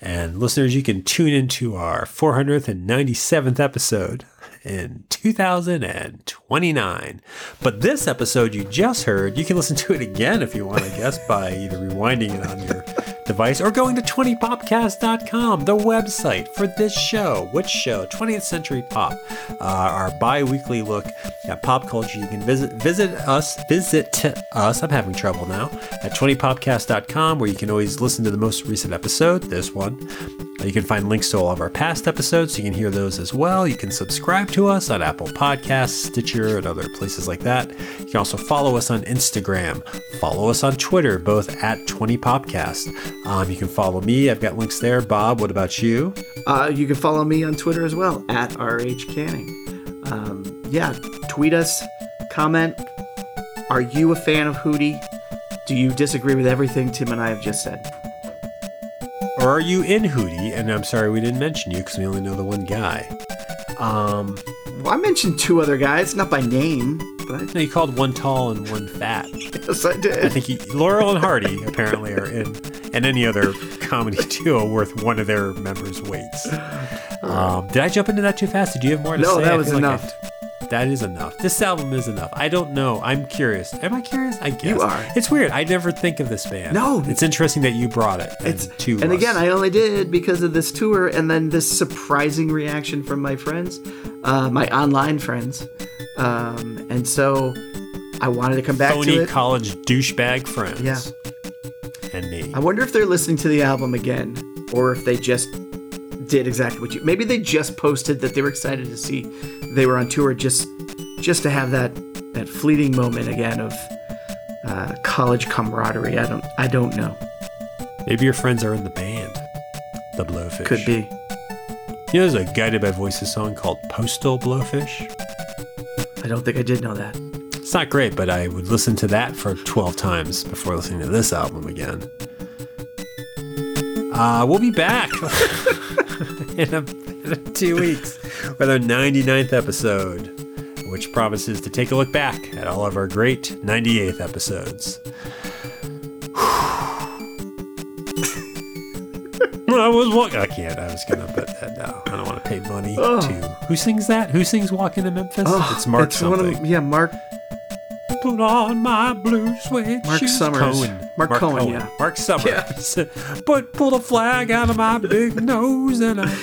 And listeners, you can tune into our 497th episode in 2029. But this episode you just heard, you can listen to it again if you want, I guess, by either rewinding it on your device or going to 20popcast.com, the website for this show. Which show? 20th Century Pop, uh, our bi-weekly look at pop culture. You can visit visit us, visit us. I'm having trouble now at 20popcast.com, where you can always listen to the most recent episode, this one, You can find links to all of our past episodes. So You can hear those as well. You can subscribe to us on Apple Podcasts, Stitcher, and other places like that. You can also follow us on Instagram. Follow us on Twitter, both at 20popcast. Um, you can follow me. I've got links there. Bob, what about you? Uh, you can follow me on Twitter as well at RH Canning. Um, yeah, tweet us, comment. Are you a fan of Hootie? Do you disagree with everything Tim and I have just said? Or are you in Hootie? And I'm sorry we didn't mention you because we only know the one guy. Um, Well, I mentioned two other guys, not by name, but no, you called one tall and one fat. yes, I did. I think he, Laurel and Hardy apparently are in, and any other comedy duo worth one of their members' weights. Um, did I jump into that too fast? Did you have more to No, say? No, that was feel like enough. I- that is enough. This album is enough. I don't know. I'm curious. Am I curious? I guess You are. It's weird. I never think of this band. No. it's interesting that you brought it. and It's to and us. again, I only did because of this tour, and then this surprising reaction from my friends, uh, my online friends, um, and so I wanted to come back phony to it. college douchebag friends. Yeah. Me. I wonder if they're listening to the album again, or if they just did exactly what you. Maybe they just posted that they were excited to see they were on tour, just just to have that that fleeting moment again of uh, college camaraderie. I don't I don't know. Maybe your friends are in the band. The Blowfish. Could be. You know, there's a Guided by Voices song called Postal Blowfish. I don't think I did know that. Not great, but I would listen to that for 12 times before listening to this album again. Uh, we'll be back in, a, in two weeks with our 99th episode, which promises to take a look back at all of our great 98th episodes. I was walking. I can't. I was gonna put that. No, I don't want to pay money Oh. to. Who sings that? Who sings "Walking to Memphis"? it's Mark It's one something. of, yeah, Mark. Put on my blue suede Mark shoes. Summers. Cohn. Mark Cohn, yeah. Mark Summers. but pull the flag out of my big nose and I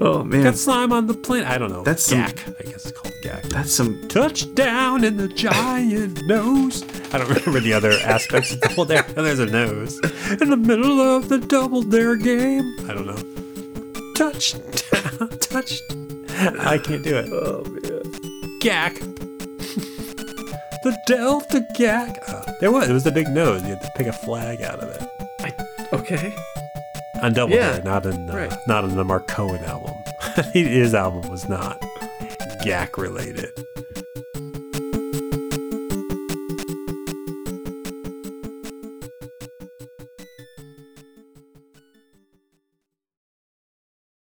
Oh man, got slime on the plane. I don't know. That's some- Gak. I guess it's called Gak. that's some. Touchdown in the giant nose. I don't remember the other aspects of Double Dare. Oh, there's a nose. In the middle of the Double Dare game. I don't know. Touchdown. Touch. I can't do it. Oh man. Gak. The Delta Gag. Oh, there was. It was the big nose. You had to pick a flag out of it. Okay. On Double Yeah, Dare, not in uh, right. not in the Mark Cohn album. His album was not Gak related.